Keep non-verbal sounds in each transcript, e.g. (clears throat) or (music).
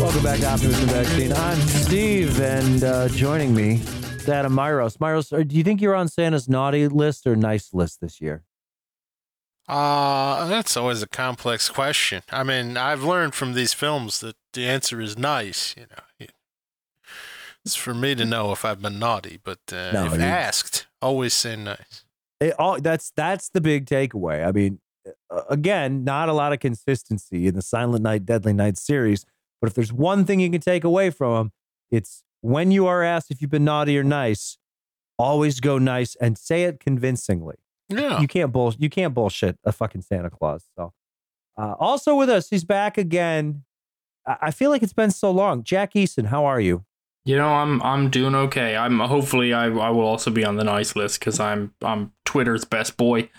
Welcome back to Optimism Vaccine. I'm Steve, and uh, joining me is Adam Myros. Myros, do you think you're on Santa's naughty list or nice list this year? Uh, that's always a complex question. I mean, I've learned from these films that the answer is nice. You know, it's for me to know if I've been naughty, but uh, No, if you- asked, always say nice. It, all, that's that's the big takeaway. I mean, again, not a lot of consistency in the Silent Night, Deadly Night series. But if there's one thing you can take away from them, it's when you are asked if you've been naughty or nice, always go nice and say it convincingly. Yeah. You can't bull you can't bullshit a fucking Santa Claus. So uh, also with us, he's back again. I, I feel like it's been so long. Jack Eason, how are you? You know, I'm I'm doing okay. I'm hopefully I, I will also be on the nice list because I'm I'm Twitter's best boy.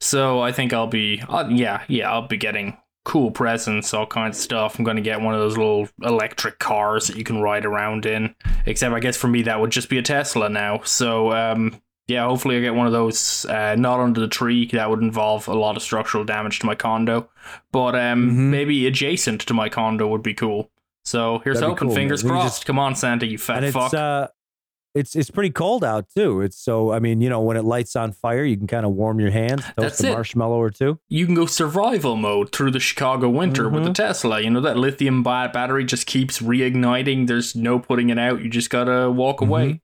So I think I'll be uh, yeah yeah I'll be getting cool presents, all kinds of stuff. I'm gonna get one of those little electric cars that you can ride around in. Except I guess for me that would just be a Tesla now. So um yeah, hopefully I get one of those. Uh, not under the tree. That would involve a lot of structural damage to my condo, but um Mhm. maybe adjacent to my condo would be cool. So here's That'd hoping. cool, Fingers man. Crossed. just- Come on, Santa, you fat and it's fuck. uh it's it's pretty cold out too. It's so I mean, you know, when it lights on fire, you can kind of warm your hands, (gasps) toast That's a it. marshmallow or two. you can go survival mode through the Chicago winter with the Mhm. Tesla. You know that lithium battery just keeps reigniting. There's no putting it out. You just gotta walk away.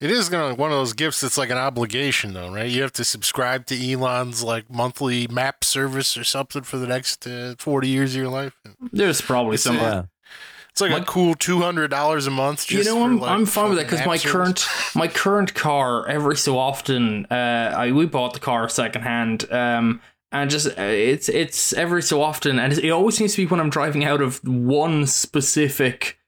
It is gonna one of those gifts that's like an obligation, though, right? You have to subscribe to Elon's like monthly map service or something for the next uh, forty years of your life. There's probably It's, some. Yeah. It's like My- a cool two hundred dollars a month. you know, for, I'm like, I'm fine with that because my service. current my current car every so often, uh, I we bought the car secondhand. Um, and just uh, it's it's every so often, and it always seems to be when I'm driving out of one specific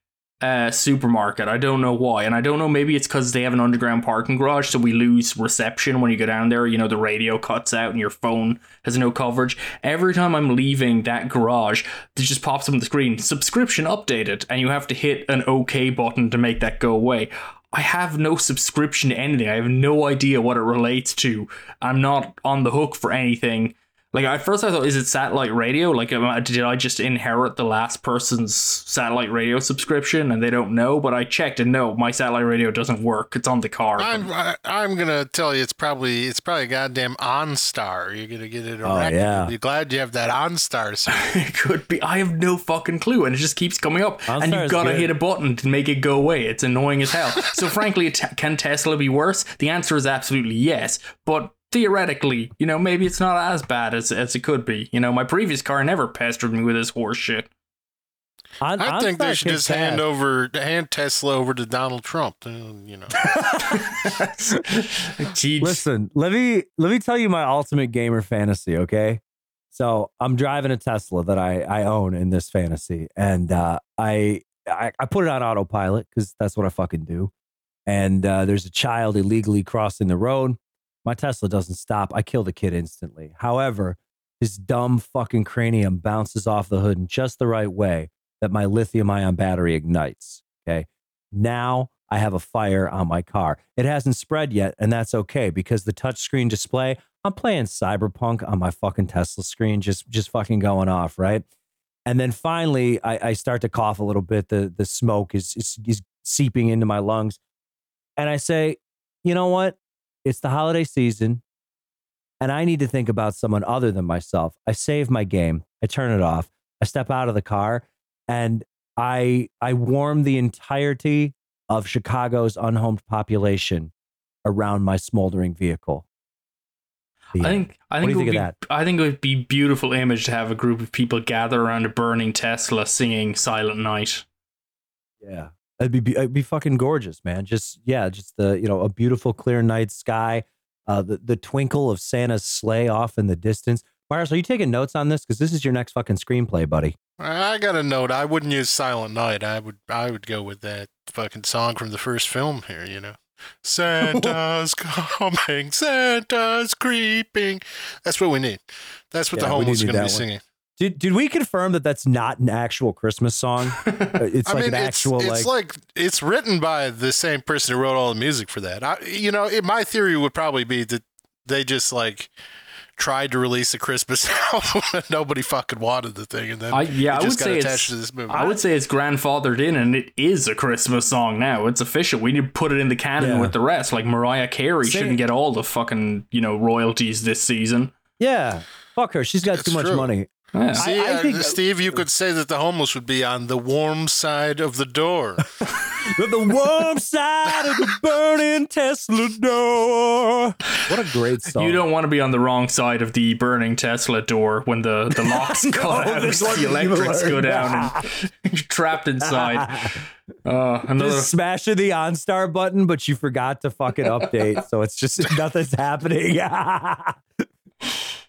uh supermarket. I don't know why, and I don't know. Maybe it's because they have an underground parking garage, so we lose reception when you go down there. You know, the radio cuts out and your phone has no coverage. Every time I'm leaving that garage, it just pops up on the screen subscription updated, and you have to hit an OK button to make that go away. I have no subscription to anything. I have no idea what it relates to. I'm not on the hook for anything. Like at first, I thought, is it satellite radio? Like, am I- did I just inherit the last person's satellite radio subscription and they don't know? But I checked and no, my satellite radio doesn't work. It's on the car. I'm I, I'm gonna tell you, it's probably it's probably a goddamn OnStar. You're gonna get it. Oh, yeah. You're glad you have that OnStar. (laughs) it could be. I have no fucking clue, and it just keeps coming up. and you've got to hit a button to make it go away. It's annoying as hell. so, frankly, te- can Tesla be worse? The answer is absolutely yes. But theoretically, you know, maybe it's not as bad as as it could be. You know, my previous car never pestered me with this horse shit. On- I think they should kicks just hand over hand Tesla over to Donald Trump. uh, You know, (laughs) Listen, let me let me tell you my ultimate gamer fantasy, okay? So I'm driving a Tesla that I I own in this fantasy, and uh, I, I I put it on autopilot because that's what I fucking do. And uh, there's a child illegally crossing the road. My Tesla doesn't stop. I kill the kid instantly. However, his dumb fucking cranium bounces off the hood in just the right way that my lithium ion battery ignites. Okay. Now I have a fire on my car. It hasn't spread yet, and that's okay because the touchscreen display, I'm playing Cyberpunk on my fucking Tesla screen, just just fucking going off, right? And then finally, I, I start to cough a little bit. The the smoke is, is is seeping into my lungs, and I say, you know what? It's the holiday season, and I need to think about someone other than myself. I save my game. I turn it off. I step out of the car, and I I warm the entirety of Chicago's unhomed population around my smoldering vehicle. The I think I What think do it you would think be I think it would be beautiful image to have a group of people gather around a burning Tesla singing Silent Night. Yeah. It'd be, be it'd be fucking gorgeous, man. Just yeah, just the you know a beautiful clear night sky, uh, the the twinkle of Santa's sleigh off in the distance. Myers, are you taking notes on this? Because this is your next fucking screenplay, buddy. I got a note. I wouldn't use Silent Night. I would I would go with that fucking song from the first film here. You know, Santa's (laughs) coming, Santa's creeping. That's what we need. That's what Yeah, the we do homeless are going to be one. singing. Did did we confirm that that's not an actual Christmas song? (laughs) Uh, It's I like mean, an it's, actual it's like, like it's written by the same person who wrote all the music for that. I, you know, it, my theory would probably be that they just like tried to release a Christmas (laughs) album and nobody fucking wanted the thing, and then I, yeah, it I would got say attached it's. to this movie. I would say it's grandfathered in, and it is a Christmas song now. It's official. We need to put it in the canon Yeah. with the rest. Like Mariah Carey Say- shouldn't get all the fucking you know royalties this season. yeah. Fuck her. She's got That's too much true. money. Yeah. See, I- I uh, think- Steve, you could say that the homeless would be on the warm side of the door. (laughs) The warm side of the burning Tesla door. What a great song. You don't want to be on the wrong side of the burning Tesla door when the, the (laughs) locks No, go out, this the electrics go down, and you're (laughs) trapped inside. Uh, another just smashing the OnStar button, but you forgot to fucking update. so it's just nothing's happening.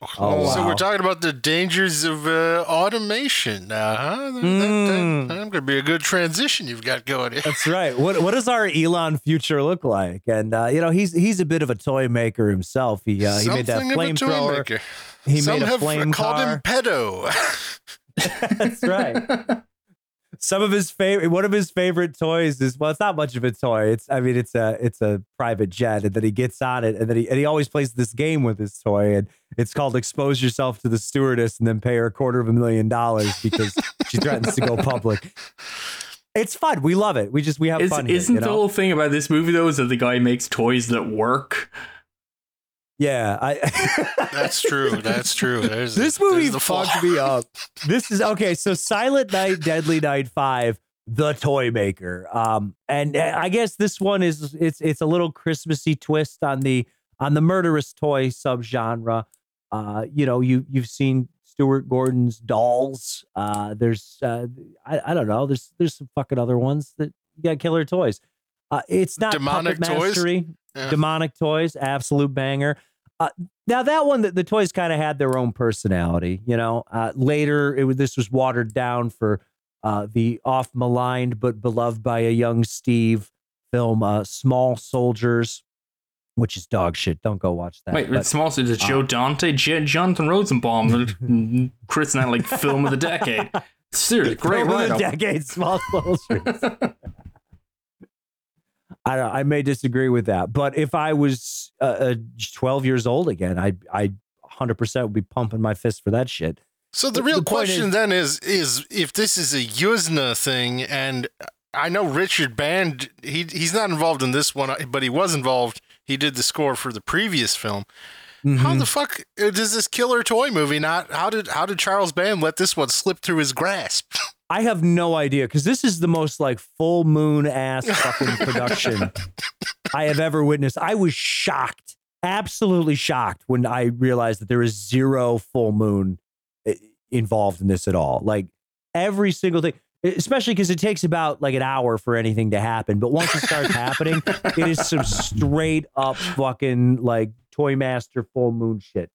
Oh, So wow. we're talking about the dangers of uh, automation now, huh? That, Mm. that, going to be a good transition you've got going here. That's right. What what does our Elon future look like? And uh, you know, he's he's a bit of a toy maker himself. He uh, he made that Something of a toy flamethrower. He Some made a have flame called car. him pedo. (laughs) (laughs) That's right. Some of his favorite, one of his favorite toys is well, it's not much of a toy. It's, I mean, it's a, it's a private jet, and then he gets on it, and then he, and he always plays this game with his toy, and it's called "Expose Yourself to the Stewardess," and then pay her a quarter of a million dollars because she threatens to go public. It's fun. We love it. We just we have Is, fun. here, isn't the know? whole thing about this movie though is that the guy makes toys that work? Yeah, I. That's true. That's true. There's this movie the fucked me up. This is okay. So Silent Night, Deadly Night Five, the toy maker. Um, and uh, I guess this one is it's it's a little Christmassy twist on the on the murderous toy subgenre. Uh, you know, you you've seen Stuart Gordon's dolls. Uh, there's uh, I, I don't know. There's there's some fucking other ones that you got killer toys. Uh, it's not Demonic toys? Mastery. Yeah. Demonic toys, absolute banger. Uh, now that one, the, the toys kind of had their own personality. You know, uh, later it was this was watered down for uh, the oft maligned but beloved by a young Steve film, uh, Small Soldiers, which is dog shit. Don't go watch that. Wait, But- it's small. Soldiers. it Joe uh, Dante, J- Jonathan Rosenbaum, (laughs) Chris that like film of the decade? Seriously, great Film of the decade, Small Soldiers. (laughs) I don't, I may disagree with that, but if I was uh, uh, 12 years old again, I I 100% would be pumping my fist for that shit. So the real the question is- then is is if this is a Yuzna thing, and I know Richard Band, he he's not involved in this one, but he was involved. He did the score for the previous film. How Mhm. the fuck uh, does this killer toy movie not? How did how did Charles Band let this one slip through his grasp? (laughs) I have no idea because this is the most like full moon ass (laughs) fucking production I have ever witnessed. I was shocked, absolutely shocked when I realized that there is zero full moon eh, involved in this at all. Like every single thing, especially because it takes about like an hour for anything to happen. But once it starts happening, it is some (laughs) straight up fucking like Toy Master full moon shit.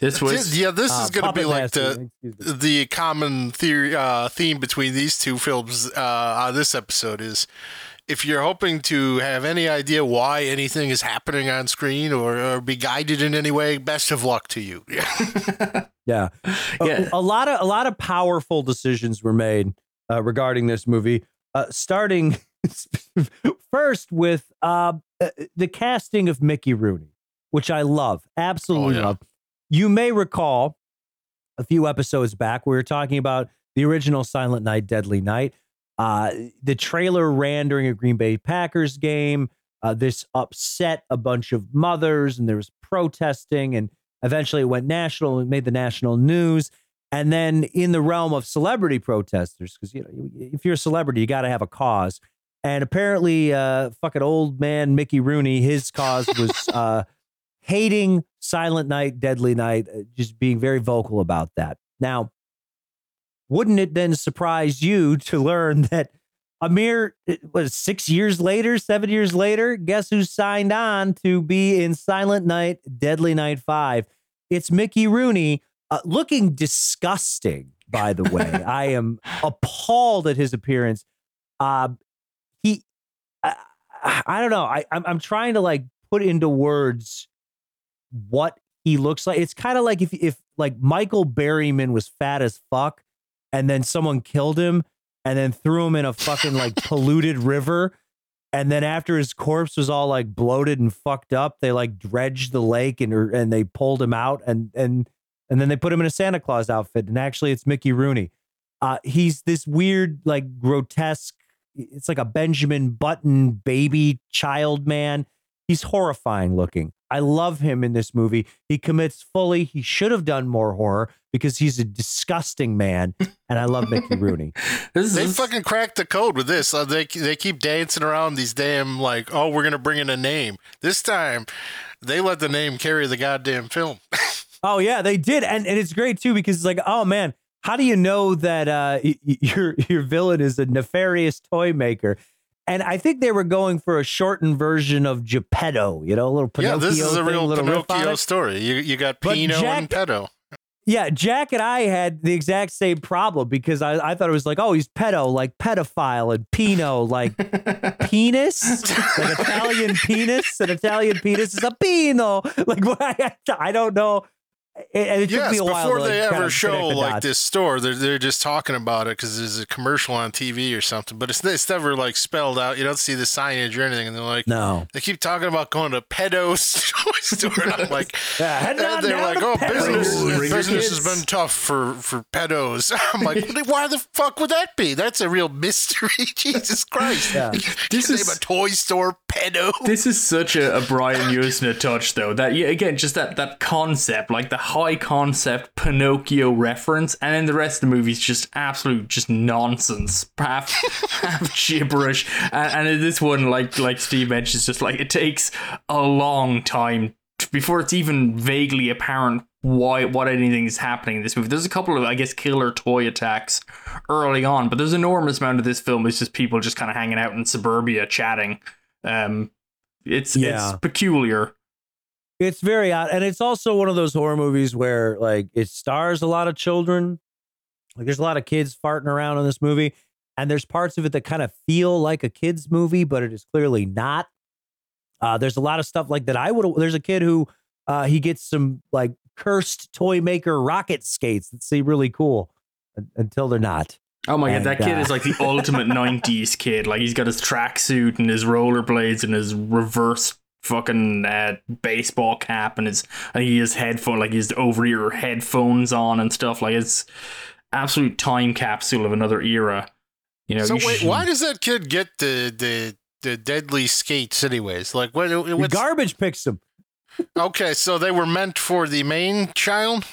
This was yeah, this Uh, is going to be like the the common theory uh, theme between these two films uh, on this episode is if you're hoping to have any idea why anything is happening on screen or, or be guided in any way, best of luck to you. (laughs) Yeah. A- Yeah. A, lot of a lot of powerful decisions were made uh, regarding this movie. Uh, starting (laughs) first with uh, uh, the casting of Mickey Rooney, which I love, absolutely Oh, yeah. love. You may recall a few episodes back we were talking about the original Silent Night, Deadly Night. Uh, the trailer ran during a Green Bay Packers game. Uh, this upset a bunch of mothers, and there was protesting, and eventually it went national and made the national news. And then in the realm of celebrity protesters, because you know, if you're a celebrity, you got to have a cause. And apparently, uh, fucking old man Mickey Rooney, his cause was (laughs) uh, hating Silent Night, Deadly Night, uh, just being very vocal about that. Now, wouldn't it then surprise you to learn that a mere was six years later, seven years later, guess who signed on to be in Silent Night, Deadly Night Five? It's Mickey Rooney, uh, looking disgusting. By the way, (laughs) I am appalled at his appearance. Uh, he, I, I don't know. I, I'm, I'm trying to like put into words what he looks like. It's kind of like if if like Michael Berryman was fat as fuck, and then someone killed him, and then threw him in a fucking like (laughs) polluted river. And then after his corpse was all like bloated and fucked up, they like dredged the lake and and they pulled him out and and and then they put him in a Santa Claus outfit. And actually, it's Mickey Rooney. Uh, he's this weird, like grotesque. It's like a Benjamin Button baby child man. He's horrifying looking. I love him in this movie. He commits fully. He should have done more horror because he's a disgusting man, and I love Mickey (laughs) Rooney. This They is fucking cracked the code with this. Uh, they they keep dancing around these damn like, oh, we're gonna bring in a name. This time, they let the name carry the goddamn film. (laughs) Oh yeah, they did, and and it's great too because it's like, oh man, how do you know that uh, y- y- your your villain is a nefarious toy maker? And I think they were going for a shortened version of Geppetto, you know, a little Pinocchio. yeah, this is a thing, real little Pinocchio story. You you got But Pino and Jack- Pedo. Yeah, Jack and I had the exact same problem because I, I thought it was like, oh, he's pedo, like pedophile, and Pino, like (laughs) penis, like (laughs) Italian penis. An Italian penis is a Pino. Like, (laughs) I, I don't know. And and it took Yes, me a while before to, like, they kind ever of show the like dots. this store, they're they're just talking about it because there's a commercial on TV or something. But it's it's never like spelled out. You don't see the signage or anything, and they're like. No. They keep talking about going to pedo (laughs) store, and I'm like, (laughs) Yeah, and they're like, oh, pedo. business, business has been tough for for pedos. (laughs) I'm like, why the fuck would that be? That's a real mystery. Jesus Christ! Yeah. This is- a toy store pedo. This is such a, a Brian Yuzna touch, though. That yeah, again, just that that concept, like the high concept Pinocchio reference, and then the rest of the movie is just absolute just nonsense, half (laughs) half gibberish. And, and this one, like like Steve mentioned, it's just like it takes a long time before it's even vaguely apparent why what anything is happening in this movie. There's a couple of I guess killer toy attacks early on, but there's an enormous amount of this film is just people just kind of hanging out in suburbia chatting. Um, it's Yeah. it's peculiar. It's very odd. And it's also one of those horror movies where like it stars a lot of children. Like there's a lot of kids farting around in this movie. And there's parts of it that kind of feel like a kid's movie, but it is clearly not. Uh, there's a lot of stuff like that. I would there's a kid who uh, he gets some like cursed toy maker rocket skates that seem really cool until they're not. Oh my And, god, that kid uh, is like the (laughs) ultimate '90s kid. Like he's got his tracksuit and his rollerblades and his reverse fucking uh, baseball cap and his and he has headphone like his over ear headphones on and stuff. Like it's absolute time capsule of another era. You know, so you wait, should- why does that kid get the the the deadly skates anyways? Like what? What's, Garbage picks them. okay, so they were meant for the main child.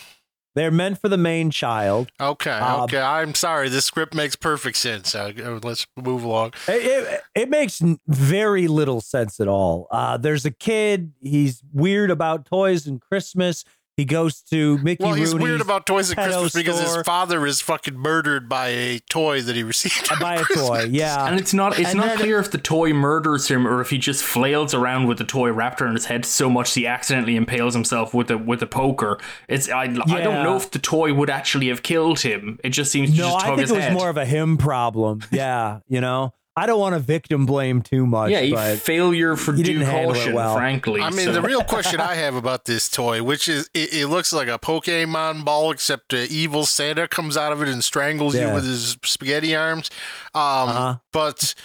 They're meant for the main child. Okay, Um, okay. I'm sorry. This script makes perfect sense. Uh, uh, let's move along. It, it, it makes very little sense at all. Uh, there's a kid. He's weird about toys and Christmas. He goes to Mickey Well, he's Rooney's weird about toys at pedo Christmas because his father is fucking murdered by a toy that he received. I on buy a Christmas. toy. Yeah. And it's not it's And not then- clear if the toy murders him or if he just flails around with the toy wrapped around his head so much he accidentally impales himself with a with a poker. It's I, I don't know if the toy would actually have killed him. It just seems to no, just I think it was head. more of a him problem. Yeah. You know, I don't want to victim blame too much. yeah, but failure for he due didn't handle it caution, well. frankly. I mean, so- the real question I have about this toy, which is, it, it looks like a Pokemon ball, except uh, evil Santa comes out of it and strangles Yeah. you with his spaghetti arms. Um, Uh-huh. But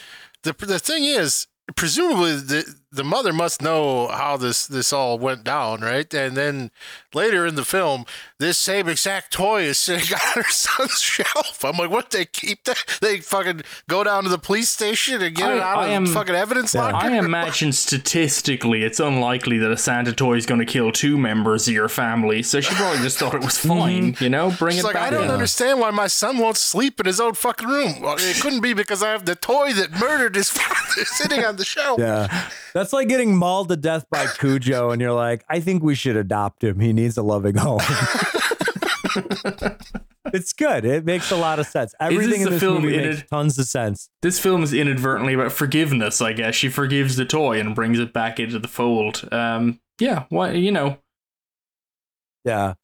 the the thing is, presumably the the mother must know how this this all went down, right? And then later in the film, this same exact toy is sitting (laughs) on her son's shelf. I'm like, what? They keep that? They fucking go down to the police station and get I- it out I of am- fucking evidence Yeah. locker. I imagine statistically, it's unlikely that a Santa toy is going to kill two members of your family. So she probably just thought it was mm-hmm. fine. You know, bring She's it like, back. I don't in. understand why my son won't sleep in his own fucking room. Well, it couldn't be because I have the toy that murdered his (laughs) father sitting on the shelf. yeah, that's like getting mauled to death by (laughs) Cujo, and you're like, I think we should adopt him. He needs a loving home. (laughs) it's good. It makes a lot of sense. Everything in the this film movie makes tons of sense. This film is inadvertently about forgiveness, I guess. She forgives the toy and brings it back into the fold. Um, yeah, why you know, Yeah.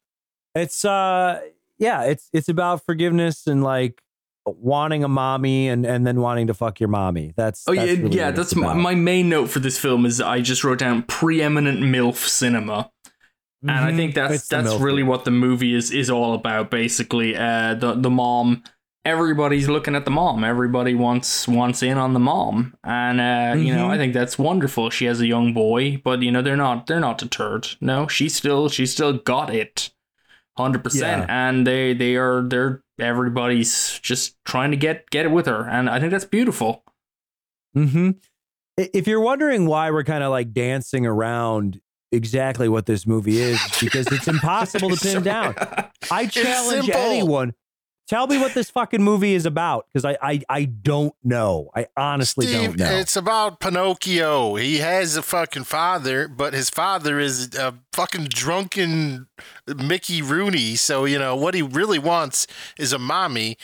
It's uh yeah, it's it's about forgiveness and like wanting a mommy and and then wanting to fuck your mommy. That's Oh that's yeah, really yeah. That's my, my main note for this film is I just wrote down preeminent milf cinema. And I Mhm. think that's It's that's really what the movie is is all about. Basically, uh, the the mom. Everybody's looking at the mom. Everybody wants wants in on the mom, and uh, you know. I think that's wonderful. She has a young boy, but you know they're not they're not deterred. No, she's still she's still got it, hundred percent. And they they are they're everybody's just trying to get get it with her, and I think that's beautiful. hmm If you're wondering why we're kind of like dancing around exactly what this movie is, because it's impossible to (laughs) pin down. I challenge anyone. Tell me what this fucking movie is about because I, I I don't know. I honestly Steve, don't know. it's about Pinocchio. He has a fucking father, but his father is a fucking drunken Mickey Rooney. So, you know, what he really wants is a mommy.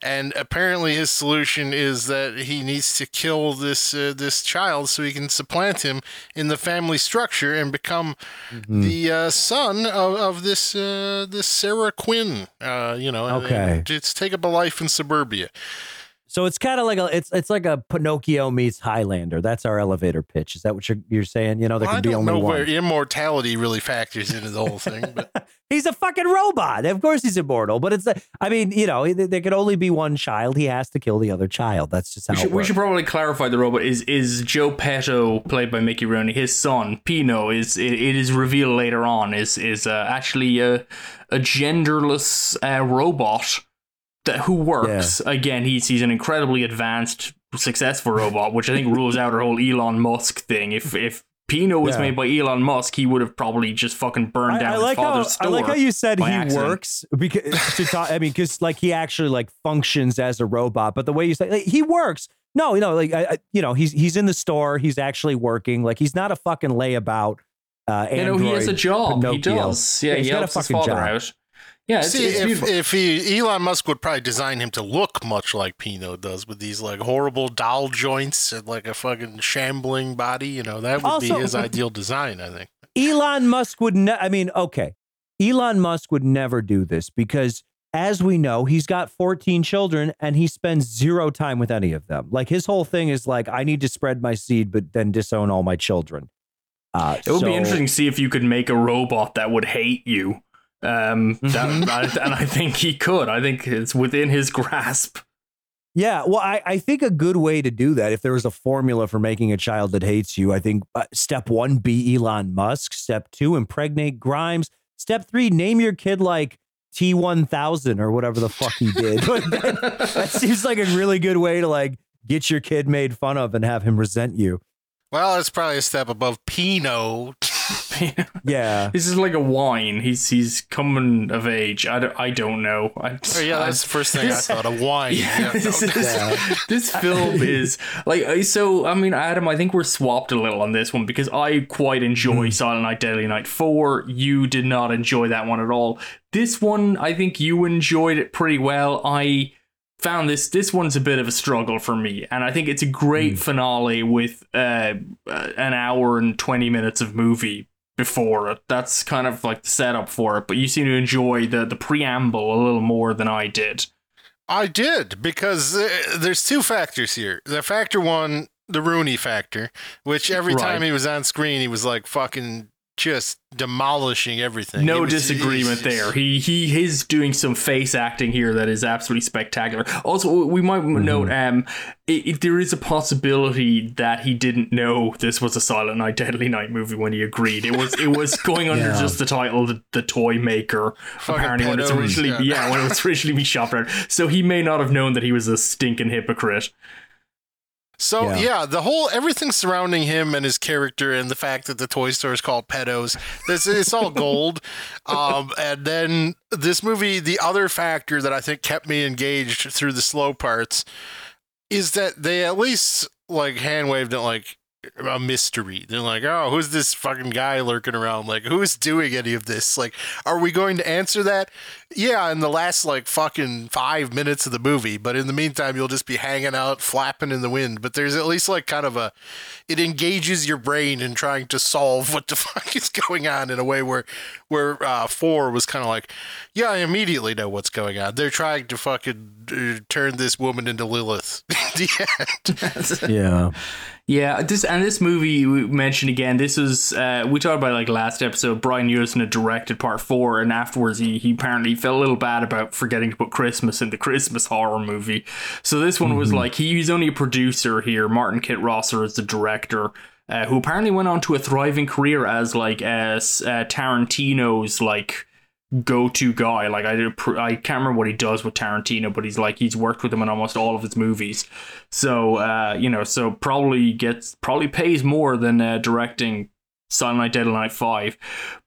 And apparently his solution is that he needs to kill this uh, this child so he can supplant him in the family structure and become Mhm. the uh, son of, of this uh, this Sarah Quinn. Uh, you know, and- Okay. and just take up a life in suburbia. So it's kind of like a it's it's like a Pinocchio meets Highlander. That's our elevator pitch. Is that what you're you're saying? You know, there Well, can I be don't only know one. where immortality really factors into the whole thing, but (laughs) He's a fucking robot. Of course he's immortal, but it's I mean, you know, there there can only be one child. He has to kill the other child. That's just how We should, it we should probably clarify the robot is is Joe Petto played by Mickey Rooney. His son Pino is it, it is revealed later on is is uh, actually a a genderless uh, robot that who works. Again, he's he's an incredibly advanced, successful robot, which I think rules out our whole Elon Musk thing. If if Pino was Yeah. made by Elon Musk, he would have probably just fucking burned I, down I his like how father's I like how you said he accident. works because to talk, I mean, because like he actually like functions as a robot. But the way you say like, he works, no, you know, like I, you know, he's he's in the store. He's actually working. Like he's not a fucking layabout. Uh, you know, he has a android job. He does. Yeah, Yeah, he's he got a helps his fucking father job. out. Yeah, it's, see it's if if he Elon Musk would probably design him to look much like Pino does with these like horrible doll joints and like a fucking shambling body. You know, that would Also- be his ideal design. I think. Elon Musk would ne- I mean, okay. Elon Musk would never do this because as we know, he's got 14 children and he spends zero time with any of them. Like his whole thing is like I need to spread my seed but then disown all my children. Uh, It would so- be interesting to see if you could make a robot that would hate you. Um, (laughs) that, I- and I think he could. I think it's within his grasp. Yeah, well, I, I think a good way to do that, if there was a formula for making a child that hates you, I think uh, step one, be Elon Musk. Step two, impregnate Grimes. Step three, name your kid like T1000 or whatever the fuck he did. (laughs) But that, that seems like a really good way to like get your kid made fun of and have him resent you. Well, it's probably a step above Pino. (laughs) Yeah. this is like a wine. He's he's coming of age. I don't, I don't know. I, Oh, yeah, that's the first thing I thought. A wine. (laughs) Yeah, Yeah, this, is- Yeah. this film (laughs) is like uh, so. I mean, Adam, I think we're swapped a little on this one because I quite enjoy Hmm. Silent Night, Deadly Night Four. You did not enjoy that one at all. This one, I think you enjoyed it pretty well. I found this this one's a bit of a struggle for me, and I think it's a great Hmm. finale with uh, uh, an hour and twenty minutes of movie before it. That's kind of like the setup for it. But you seem to enjoy the the preamble a little more than I did. I did because uh, there's two factors here. The factor one, the Rooney factor, which every Right. time he was on screen, he was like fucking just demolishing everything. No was- disagreement there. He he is doing some face acting here that is absolutely spectacular. Also, we might note um, i if there is a possibility that he didn't know this was a Silent Night, Deadly Night movie when he agreed. It was it was going (laughs) under just the title, the, the Toy Maker. Fucking apparently, when it's originally yeah. yeah. when it was originally be shopped around. So he may not have known that he was a stinking hypocrite. So Yeah. yeah. the whole everything surrounding him and his character and the fact that the toy store is called Pedos, this it's all gold. (laughs) um, and then this movie, the other factor that I think kept me engaged through the slow parts is that they at least like hand waved it like a mystery. They're like, oh, who's this fucking guy lurking around? Like, who's doing any of this? Like, are we going to answer that? Yeah, in the last like fucking five minutes of the movie, but in the meantime, you'll just be hanging out, flapping in the wind. But there's at least like kind of a, it engages your brain in trying to solve what the (laughs) fuck is going on in a way where, where uh, four was kind of like, yeah, I immediately know what's going on. They're trying to fucking uh, turn this woman into Lilith. (laughs) the end. (laughs) Yeah. Yeah, this and this movie we mentioned again. This was uh, we talked about like last episode. Brian Yuzna had directed part four, and afterwards he, he apparently felt a little bad about forgetting to put Christmas in the Christmas horror movie. So this one was like he, he's only a producer here. Martin Kitrosser is the director. Uh, who apparently went on to a thriving career as like as uh, Tarantino's like go-to guy. Like I did, pr- I can't remember what he does with Tarantino, but he's like he's worked with him in almost all of his movies. So uh, you know, so probably gets probably pays more than uh, directing Silent Night, Deadly Night Five.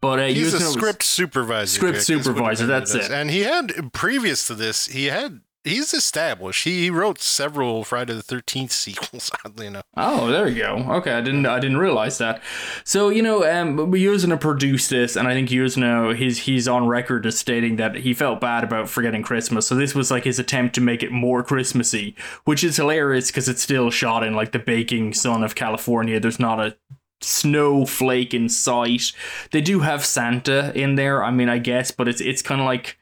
But uh, He's a script supervisor. Script Jake, is what he supervisor, that's it. And he had previous to this, he had he's established. He, he wrote several Friday the Thirteenth (laughs) sequels. Oddly enough, Oh, there you go. Okay, I didn't I didn't realize that. So you know, um, Yuzna produced this, and I think Yuzna he's he's on record as stating that he felt bad about forgetting Christmas. So this was like his attempt to make it more Christmassy, which is hilarious because it's still shot in like the baking sun of California. There's not a snowflake in sight. They do have Santa in there. I mean, I guess, but it's it's kind of like.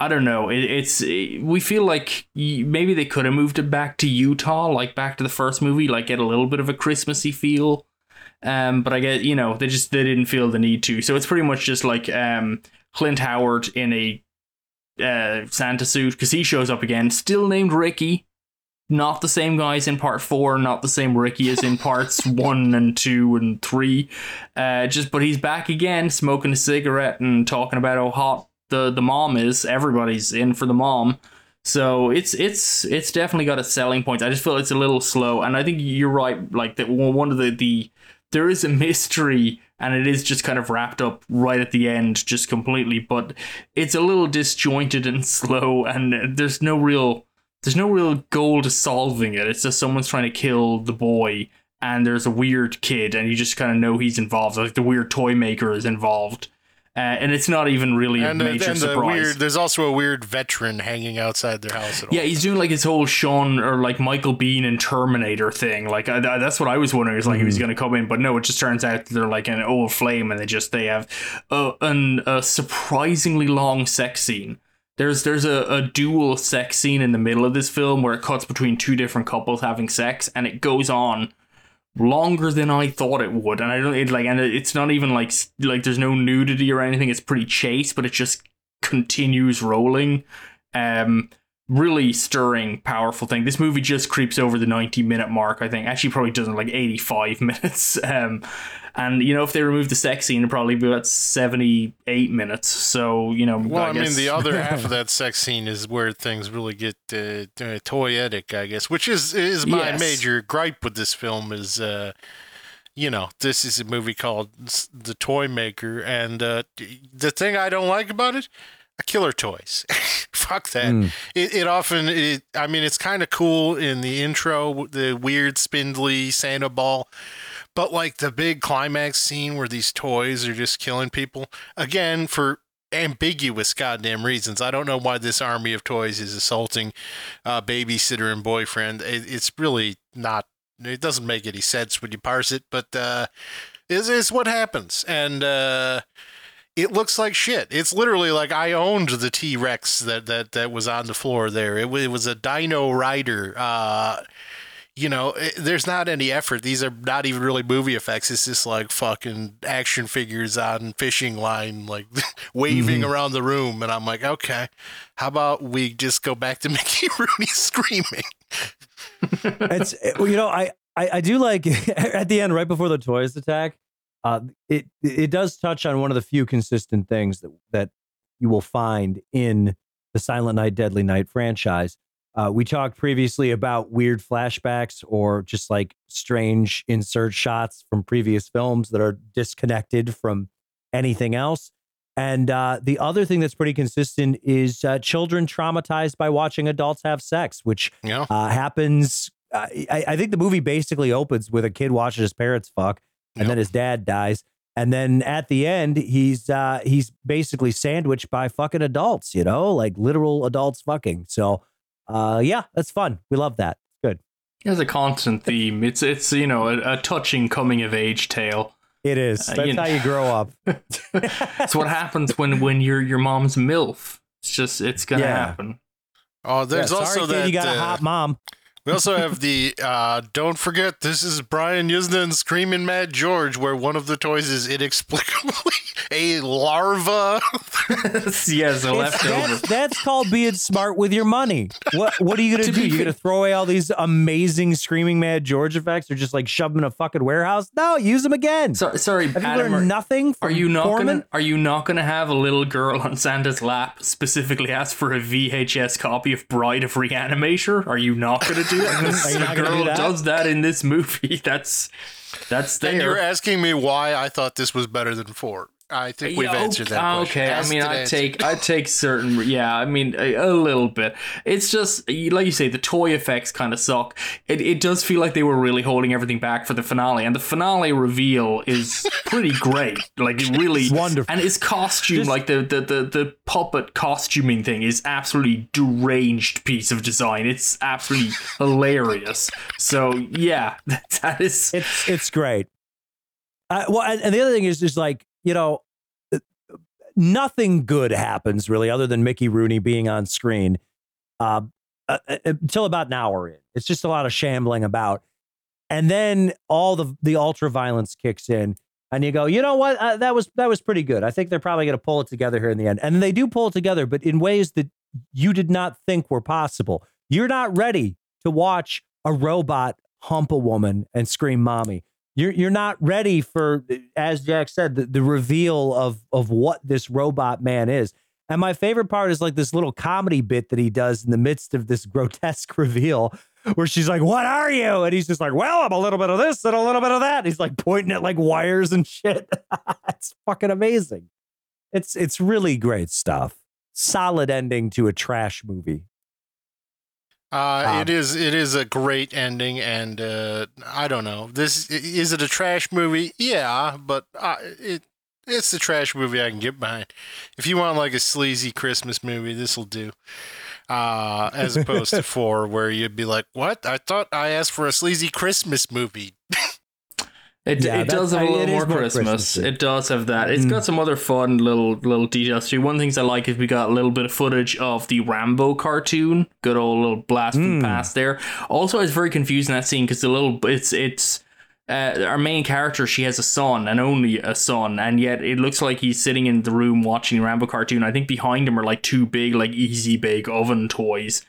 I don't know. It, it's we feel like maybe they could have moved it back to Utah, like back to the first movie, like get a little bit of a Christmassy feel. Um, but I get you know they just they didn't feel the need to, so it's pretty much just like um Clint Howard in a uh Santa suit because he shows up again, still named Ricky. Not the same guy as in part four, not the same Ricky as in parts (laughs) one and two and three. Uh, just but he's back again, smoking a cigarette and talking about how hot the the mom is. Everybody's in for the mom. So it's it's it's definitely got its selling points. I just feel it's a little slow, and I think you're right. Like that one of the the there is a mystery, and it is just kind of wrapped up right at the end, just completely. But it's a little disjointed and (laughs) slow, and there's no real there's no real goal to solving it. It's just someone's trying to kill the boy, and there's a weird kid, and you just kind of know he's involved. Like the weird toy maker is involved. Uh, and it's not even really a and, the, major and the surprise. weird. There's also a weird veteran hanging outside their house. At all. Yeah, he's doing like his whole Sean or like Michael Biehn and Terminator thing. Like I, I- that's what I was wondering. Is like he was going to come in, but no, it just turns out they're like an old flame, and they just they have a, an, a surprisingly long sex scene. There's there's a, a dual sex scene in the middle of this film where it cuts between two different couples having sex, and it goes on longer than I thought it would. And I don't it, like, and it's not even like like there's no nudity or anything. It's pretty chaste, but it just continues rolling. Um, really stirring, powerful thing. This movie just creeps over the 90 minute mark, I think. Actually, probably doesn't like 85 (laughs) minutes. Um, and you know, if they remove the sex scene, it'd probably be about 78 minutes. So, you know, Well, I, mean, the other (laughs) half of that sex scene is where things really get uh, uh, toyetic, I guess, which is is my Yes. major gripe with this film. Is uh, you know, this is a movie called The Toy Maker, and uh, the thing I don't like about it, killer toys. (laughs) Fuck that. Mm. It, it often, it, I mean, it's kind of cool in the intro, the weird spindly Santa ball. But like the big climax scene where these toys are just killing people, again, for ambiguous goddamn reasons. I don't know why this army of toys is assaulting uh, babysitter and boyfriend. It, it's really not, it doesn't make any sense when you parse it, but uh, is is what happens. And, uh, it looks like shit. It's literally like I owned the T Rex that, that that was on the floor there. It, it was a Dino Rider. Uh, you know, it, there's not any effort. These are not even really movie effects. It's just like fucking action figures on fishing line, like (laughs) waving mm-hmm. around the room. And I'm like, okay, how about we just go back to (laughs) Mickey Rooney screaming? it's it- well, you know I, I I do like (laughs) at the end right before the toys attack. Uh, it it does touch on one of the few consistent things that that you will find in the Silent Night, Deadly Night franchise. Uh, we talked previously about weird flashbacks or just like strange insert shots from previous films that are disconnected from anything else. And uh, the other thing that's pretty consistent is uh, children traumatized by watching adults have sex, which know? uh, happens. I, I think the movie basically opens with a kid watching his parents fuck, and Yep. then his dad dies. And then at the end, he's uh, he's basically sandwiched by fucking adults, you know, like literal adults fucking. So, uh, yeah, that's fun. We love that. Good. There's a constant theme. It's it's you know a, a touching coming of age tale. It is. Uh, That's you how you grow up. (laughs) It's what happens when when you're your mom's milf. It's just it's gonna Yeah. happen. Oh, there's Yeah, also sorry, kid, that. you got a uh, hot mom. We also have the. Uh, don't forget, this is Brian Yuzna Screaming Mad George, where one of the toys is inexplicably a larva. (laughs) yes, a leftover. that's, that's called being smart with your money. What What are you gonna To do? You're gonna throw away all these amazing screaming mad George effects, or just like shove them in a fucking warehouse? No, use them again. So, sorry, Have you learned are, nothing? From are you not Foreman? gonna are you not gonna have a little girl on Santa's lap specifically ask for a VHS copy of Bride of Reanimator? Are you not gonna do that? (laughs) Are you the not girl do that? does that in this movie. (laughs) That's that's and you're asking me why I thought this was better than four. I think we've Yeah, answered that question. Okay, I mean, I take I take certain. Yeah, I mean, a, a little bit. It's just like you say, the toy effects kind of suck. It it does feel like they were really holding everything back for the finale, and the finale reveal is (laughs) pretty great. Like it really It's wonderful. and his costume, Just- like the, the the the puppet costuming thing, is absolutely deranged piece of design. It's absolutely (laughs) hilarious. So yeah, (laughs) that is. It's it's great. Uh, well, and, and the other thing is just like you know, nothing good happens really, other than Mickey Rooney being on screen, uh, uh, uh, until about an hour in. It's just a lot of shambling about, and then all the the ultra violence kicks in, and you go, you know what, uh, that was that was pretty good. I think they're probably going to pull it together here in the end, and they do pull it together, but in ways that you did not think were possible. You're not ready to watch a robot hump a woman and scream mommy. You're you're not ready for, as Jack said, the, the reveal of of what this robot man is. And my favorite part is like this little comedy bit that he does in the midst of this (laughs) grotesque reveal, where she's like, "What are you?" And he's just like, "Well, I'm a little bit of this and a little bit of that." he's like pointing at like wires and shit. (laughs) it's fucking amazing. It's it's really great stuff. Solid ending to a trash movie. Uh, Um, it is it is a great ending, and uh, I don't know. This is it a trash movie? Yeah, but uh, it it's the trash movie I can get behind. If you want like a sleazy Christmas movie, this will do. Uh, as opposed to (laughs) four, where you'd be like, "What? I thought I asked for a sleazy Christmas movie." (laughs) It, Yeah, it does have a little more more Christmas. It does have that. It's Mm. got some other fun little little details too. One of the things I like is we got a little bit of footage of the Rambo cartoon. Good old little blast from Mm. the past there. Also, it's very confusing that scene because the little it's it's uh, our main character. She has a son and only a son, and yet it looks like he's sitting in the room watching Rambo cartoon. I think behind him are like two big like easy bake oven toys.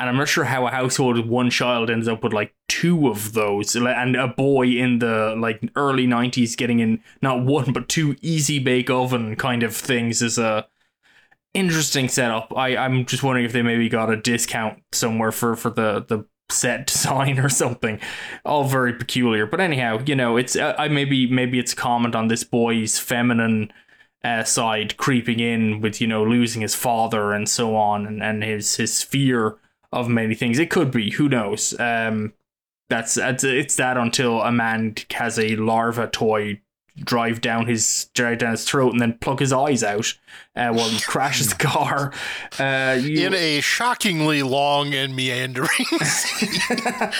And I'm not sure how a household with one child ends up with like two of those, and a boy in the like early '90s getting in not one but two easy bake oven kind of things is a interesting setup. I I'm just wondering if they maybe got a discount somewhere for for the the set design or something. All very peculiar. But anyhow, you know, it's uh, I maybe maybe it's a comment on this boy's feminine uh, side creeping in with you know losing his father and so on and, and his his fear of many things. It could be who knows? Um that's it's, it's that until a man has a larva toy drive down his drive down his throat and then pluck his eyes out uh, while he crashes the (laughs) car. Uh you, in a shockingly long and meandering (laughs) scene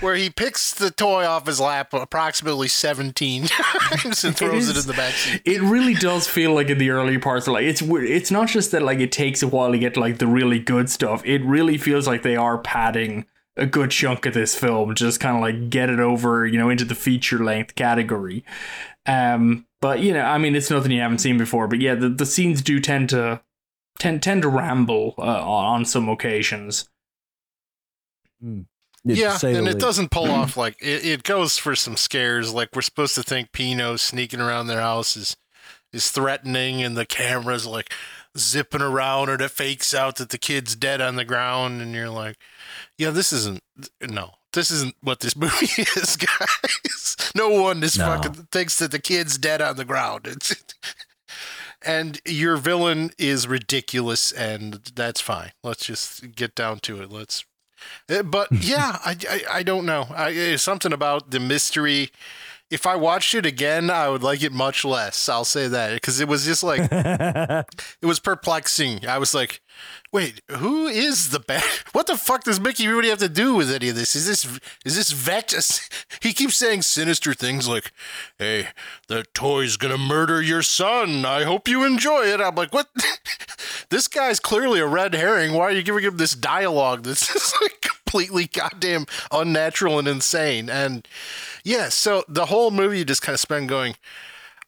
where he picks the toy off his lap approximately 17 (laughs) times and throws it, is- in the back seat. it really does feel like in the early parts like it's it's not just that like it takes a while to get like the really good stuff. It really feels like they are padding a good chunk of this film just kind of like get it over you know into the feature length category um but you know i mean it's nothing you haven't seen before but yeah the, the scenes do tend to tend tend to ramble uh, on on some occasions to yeah, say the and it doesn't pull off (clears throat) like it, it goes for some scares. Like we're supposed to think Pino sneaking around their house is is threatening, and the camera's like zipping around, and it fakes out that the kid's dead on the ground, and you're like, yeah, this isn't no. This isn't what this (laughs) movie is, guys. No one is No. fucking thinks that the kid's dead on the ground. (laughs) It's and your villain is ridiculous, and that's fine. Let's just get down to it. Let's uh, But (laughs) yeah, I, I, I don't know. I, it's something about the mystery if I watched it again, I would like it much less. I'll say that because it was just like it was perplexing. I was like, wait, who is the bad? (laughs) What the fuck does Mickey really have to do with any of this? Is this is this vet? (laughs) He keeps saying sinister things like, "Hey, the toy's gonna murder your son. I hope you enjoy it." I'm like, what? (laughs) this guy's clearly a red herring. Why are you giving him this dialogue that's just like completely goddamn unnatural and insane? And yeah, so the whole movie you just kind of spend going.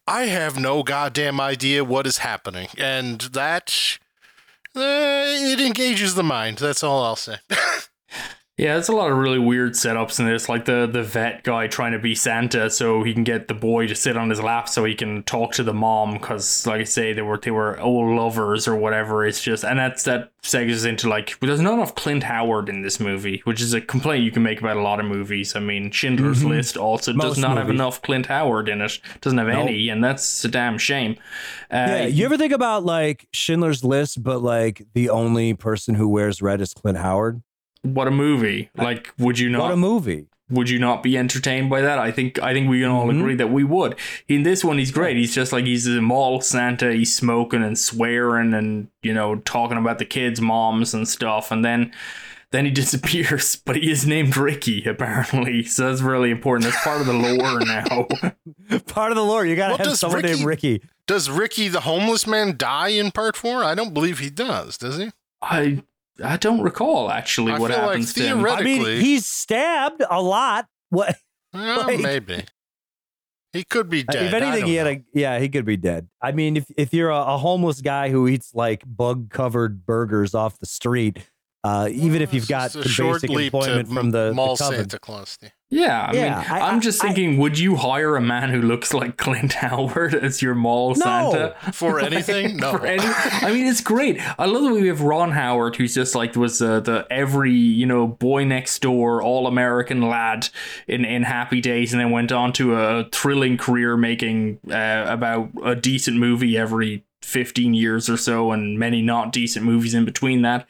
I have no goddamn idea what is happening, and that Uh, it engages the mind. That's all I'll say. (laughs) Yeah, there's a lot of really weird setups in this, like the the vet guy trying to be Santa so he can get the boy to sit on his lap so he can talk to the mom because, like I say, they were they were old lovers or whatever. It's just, and that's that segues into like there's not enough Clint Howard in this movie, which is a complaint you can make about a lot of movies. I mean, Schindler's Mhm. List also Most does not have enough Clint Howard in it. Doesn't have Nope. any, and that's a damn shame. Uh, yeah, you ever think about like Schindler's List, but like the only person who wears red is Clint Howard? What a movie! Like, would you not? What a movie! would you not be entertained by that? I think I think we can all Mhm. agree that we would. In this one, he's great. He's just like he's a mall Santa. He's smoking and swearing and you know talking about the kids' moms and stuff. And then then he (laughs) disappears. But he is named Ricky apparently, (laughs) so that's really important. That's part of the lore (laughs) now. Part of the lore. You gotta Well, have does someone named Ricky. Does Ricky the homeless man die in part four? I don't believe he does. Does he? I I don't recall actually I what feel like happens to him. I mean, he's stabbed a lot. What? (laughs) Well, Like- maybe. He could be dead. if anything, he had know. a yeah, he could be dead. I mean, if if you're a, a homeless guy who eats like bug covered burgers off the street, uh, even if you've got just a some short basic employment from the, the mall coven. Santa Claus. Yeah, I Yeah, mean, I- I, am just I- thinking, would you hire a man who looks like Clint (laughs) Howard as your mall No. Santa? For (laughs) anything? No. For any- I mean, it's great. I love that we have Ron Howard, who's just like was uh, the every you know boy next door, all American lad in in Happy Days, and then went on to a thrilling career making uh, about a decent movie every. 15 years or so and many not decent movies in between that.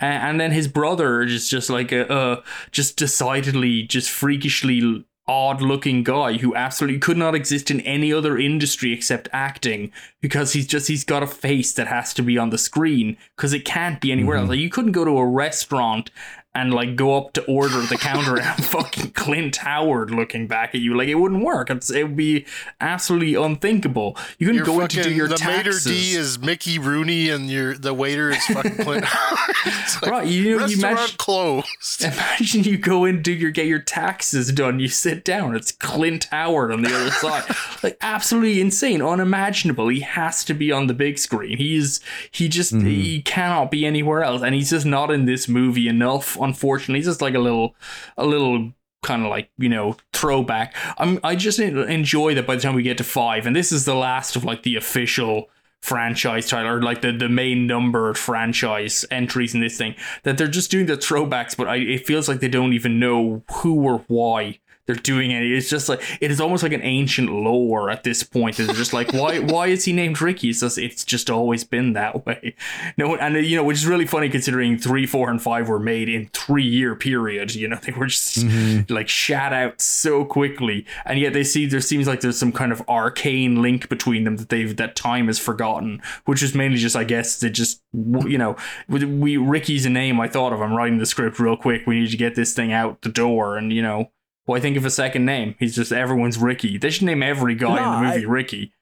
A- and then his brother is just like a uh, just decidedly just freakishly odd looking guy who absolutely could not exist in any other industry except acting because he's just he's got a face that has to be on the screen because it can't be anywhere else. Like you couldn't go to a restaurant and like go up to order at the counter and have (laughs) fucking Clint Howard looking back at you like it wouldn't work it's, it would be absolutely unthinkable you couldn't go in to do fucking- your the taxes maitre d is Mickey Rooney, and your the waiter is fucking Clint (laughs) Howard. (laughs) Like, right you know you restaurant imagine closed. Imagine you go in, do your get your taxes done, you sit down, it's Clint Howard on the other side. Like absolutely insane, unimaginable. He has to be on the big screen. He's he just Mhm. he cannot be anywhere else. And he's just not in this movie enough, unfortunately. He's just like a little a little kind of like you know throwback i'm i just enjoy that by the time we get to five and this is the last of like the official franchise title or like the, the main numbered franchise entries in this thing that they're just doing the throwbacks but I, it feels like they don't even know who or why they're doing it. It's just like it is almost like an ancient lore at this point. It's just like why (laughs) why is he named ricky? It's just it's just always been that way. No and you know which is really funny considering three four and five were made in three year period. You know they were just Mhm. like shat out so quickly. And yet they see there seems like there's some kind of arcane link between them that they've that time has forgotten which is mainly just i guess they just you know we ricky's a name i thought of. I'm writing the script real quick. We need to get this thing out the door and you know why think of a second name he's just everyone's ricky they should name every guy in the movie I- ricky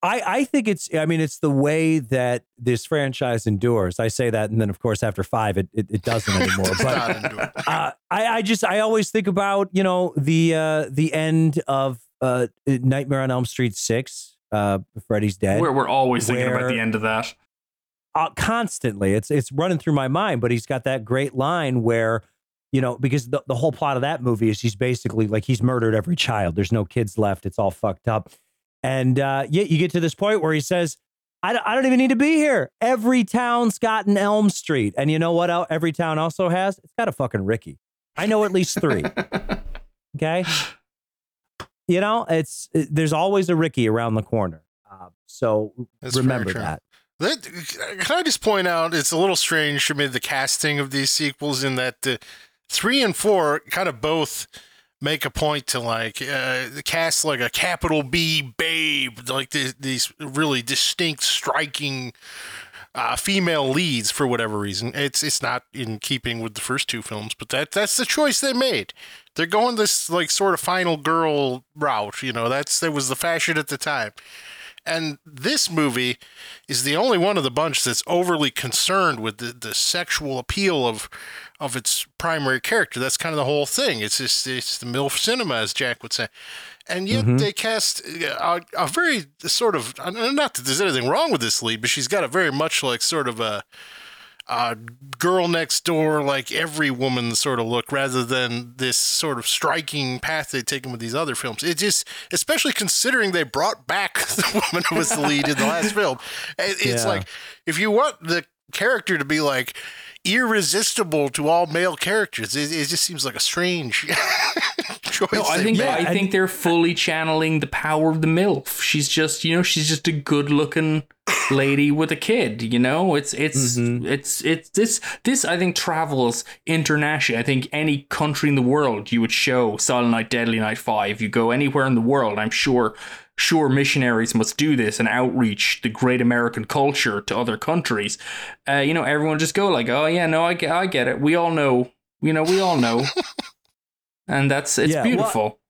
I, I think it's I mean it's the way that this franchise endures. I say that, and then of course after five, it it, it doesn't (laughs) anymore. But not into it. uh, I I just I always think about you know the uh, the end of uh, Nightmare on Elm Street six. Uh, Freddy's dead. we're, we're always thinking about the end of that uh, constantly. It's it's running through my mind, but he's got that great line where, you know, because the, the whole plot of that movie is he's basically like he's murdered every child. There's no kids left. It's all fucked up. And uh, yet you get to this point where he says, I don't, I don't even need to be here. Every town's got an Elm Street. And you know what el- every town also has? It's got a fucking Ricky. I know at least three. (laughs) Okay. You know, it's it- there's always a Ricky around the corner. Uh, so That's remember that. That, can I just point out it's a little strange for me the casting of these sequels in that uh, three and four kind of both make a point to like uh, cast like a capital B babe, like the, these really distinct, striking uh, female leads for whatever reason. It's it's not in keeping with the first two films, but that that's the choice they made. They're going this like sort of final girl route, you know. That's that was the fashion at the time. And this movie is the only one of the bunch that's overly concerned with the, the sexual appeal of of its primary character. That's kind of the whole thing. It's just it's the MILF cinema, as Jack would say. And yet Mhm. they cast a, a very sort of not that there's anything wrong with this lead, but she's got a very much like sort of a, a girl next door, like every woman sort of look, rather than this sort of striking path they've taken with these other films. It just, especially considering they brought back (laughs) the woman who was the lead in the last film. It- It's Yeah. like if you want the character to be like irresistible to all male characters, it, it just seems like a strange (laughs) choice. No, I think. I think they're fully channeling the power of the MILF. She's just, you know, she's just a good looking lady with a kid, you know? It's it's Mhm. it's it's this this I think travels internationally. I think any country in the world you would show Silent Night Deadly Night 5. You go anywhere in the world, I'm sure sure missionaries must do this and outreach the great American culture to other countries. Uh, you know, everyone just go like, "Oh yeah, no, I get I get it. We all know. You know, we all know." (laughs) and that's it's Yeah, well, beautiful.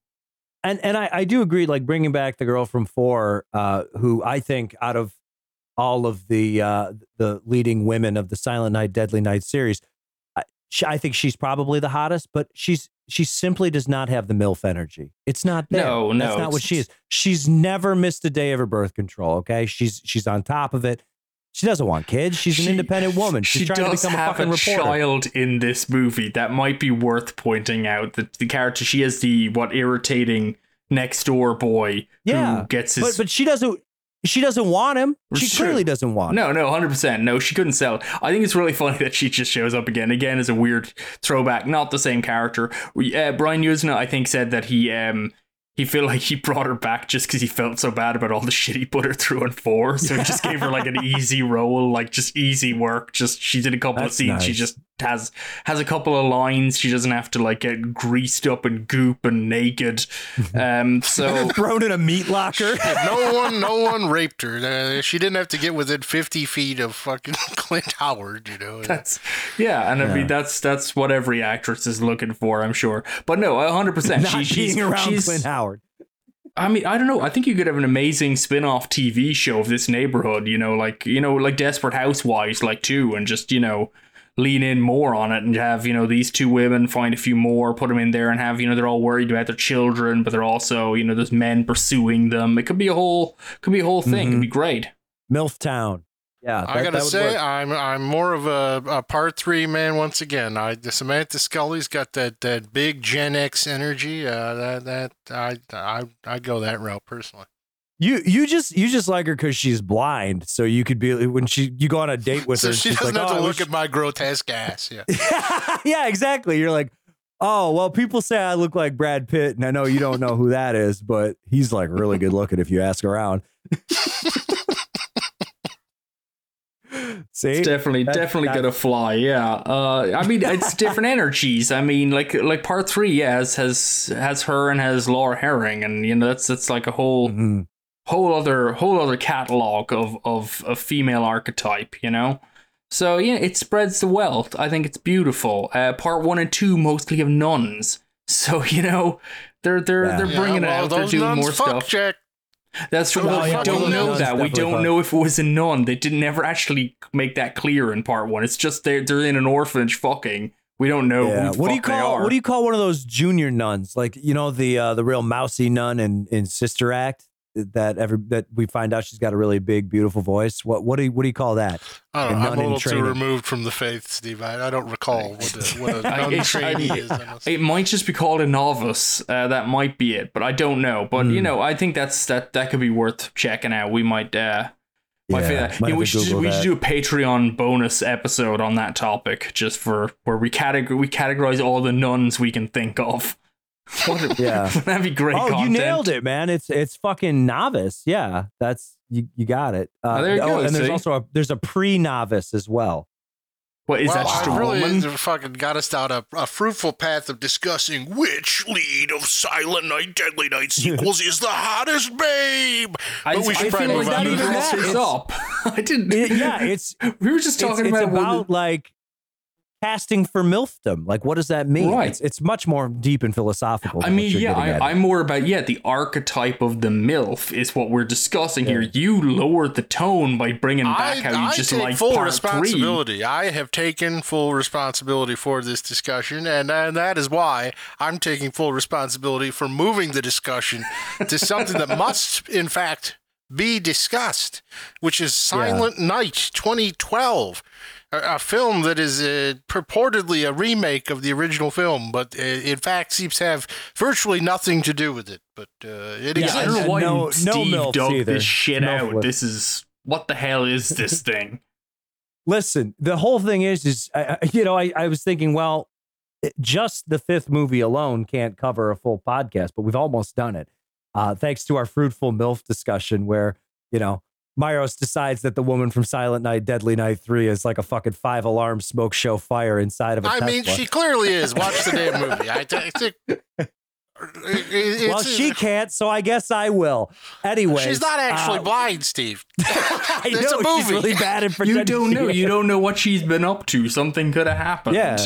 and and I, I do agree like bringing back the girl from four uh who i think out of all of the uh the leading women of the silent night deadly night series I, she, I think she's probably the hottest but she's she simply does not have the milf energy. It's not there. No, no, that's not what she is. She's never missed a day of her birth control okay? She's she's on top of it she doesn't want kids she's an independent woman she's she trying to does become a have fucking a reporter child in this movie that might be worth pointing out. That the character she is the what irritating next door boy Yeah, who gets his but but she doesn't she doesn't want him she Sure. clearly doesn't want him No, no, hundred percent. No, she couldn't sell. I think it's really (laughs) funny that she just shows up again. Again, as a weird throwback, not the same character. We- Uh, Brian Yuzna, I think, said that he um he felt like he brought her back just because he felt so bad about all the shit he put her through in four. So he just gave her like an (laughs) easy role, like just easy work. Just she did a couple of That's scenes. She just has has a couple of lines. She doesn't have to like get greased up and goop and naked. (laughs) Um, so (laughs) thrown in a meat locker no one, no one raped her. Uh, she didn't have to get within fifty feet of fucking (laughs) Clint Howard. You know, That's yeah, and I mean that's that's what every actress is looking for, I'm sure. But no, hundred percent. not She, she's being around she's. Clint Howard. I mean, I don't know. I think you could have an amazing spin-off TV show of this neighborhood. You know, like you know, like Desperate Housewives, like too, and just you know, lean in more on it and have you know these two women find a few more, put them in there, and have you know they're all worried about their children, but they're also you know there's men pursuing them. It could be a whole, could be a whole thing. It'd be great. MILF Town. Yeah, I that- gotta say, work. I'm I'm more of a, a part three man once again. I the Samantha Scully's got that, that big Gen X energy. Uh, that that I I I go that route personally. You you just you just like her because she's blind, so you could be when she you go on a date with (laughs) So her. she doesn't like, have "Oh, to I look at my grotesque ass. Yeah. (laughs) yeah, exactly. You're like, oh well, people say I look like Brad Pitt, and I know you don't know who that is, but he's like really good looking if you ask around. (laughs) See, It's definitely That- definitely that- gonna fly. Yeah. Uh, I mean, it's different energies. I mean, like like part three, yeah, has has has her and has Laura Harring, and you know that's that's like a whole Mhm. Whole other whole other catalog of of a female archetype. You know. So yeah, it spreads the wealth. I think it's beautiful. Uh, part one and two mostly of nuns. (laughs) So you know, they're they're Yeah. they're Yeah, bringing well, it out. They're doing more fuck, stuff. Jack. That's true. Well, we yeah, don't know that. We don't fuck. know if it was a nun. They didn't never actually make that clear in part one. It's just they're they're in an orphanage fucking. We don't know Yeah. who the What do you call what do you call one of those junior nuns? Like you know the uh, the real mousy nun in, in Sister Act that every that we find out she's got a really big beautiful voice. What what do you, what do you call that? I don't know. I'm a in little too removed from the faith, Steve. I, I don't recall what a, (laughs) what a I- nun it's- trainee is. It might just be called a novice. Uh, that might be it, but I don't know. But you Hmm. know, I think that's that that could be worth checking out. We might uh might feel that. might You we should Google we that. should do a Patreon bonus episode on that topic just for where we categor we categorize all the nuns we can think of. What a- Yeah. (laughs) that'd be great. Oh, content. you nailed it, man! It's it's fucking novice. Yeah, that's you. You got it. Uh, Oh, there you go, And there's see? also a there's a pre novice as well. What is well, that? Just a I really woman? fucking got us down a, a fruitful path of discussing which lead of Silent Night, Deadly Night (laughs) sequels is the hottest babe. I, But we should I probably feel move like on that even the next. It's- up. (laughs) I didn't. It- yeah, it's we were just talking it's about, what about the- like casting for milfdom. Like, what does that mean? Right. It's, it's much more deep and philosophical. I mean, yeah. I, I'm more about yeah, the archetype of the MILF is what we're discussing here. You lowered the tone by bringing I, back how you I just like full part responsibility. I have taken full responsibility for this discussion, and, and that is why I'm taking full responsibility for moving the discussion to (laughs) something that must, in fact, be discussed, which is Silent Night 2012. A, a film that is uh, purportedly a remake of the original film, but uh, in fact seems to have virtually nothing to do with it. But uh, it three. Yeah, I exists. don't know why no- no Steve MILFs dug either. this shit No out. flip. This is what the hell is this (laughs) thing? Listen, the whole thing is, is I, I- you know, I, I was thinking, well, just the fifth movie alone can't cover a full podcast, but we've almost done it. Uh, thanks to our fruitful MILF discussion, where you know Myros decides that the woman from Silent Night, Deadly Night Three is like a fucking five alarm smoke show fire inside of a I mean, she clearly is. Watch the damn movie. I, I think. It's, well, she can't, so I guess I will. Anyway, She's not actually uh, blind, Steve. (laughs) (laughs) I It's know a she's movie. really bad at You don't know. You don't know what she's been up to. Something could have happened. Yeah.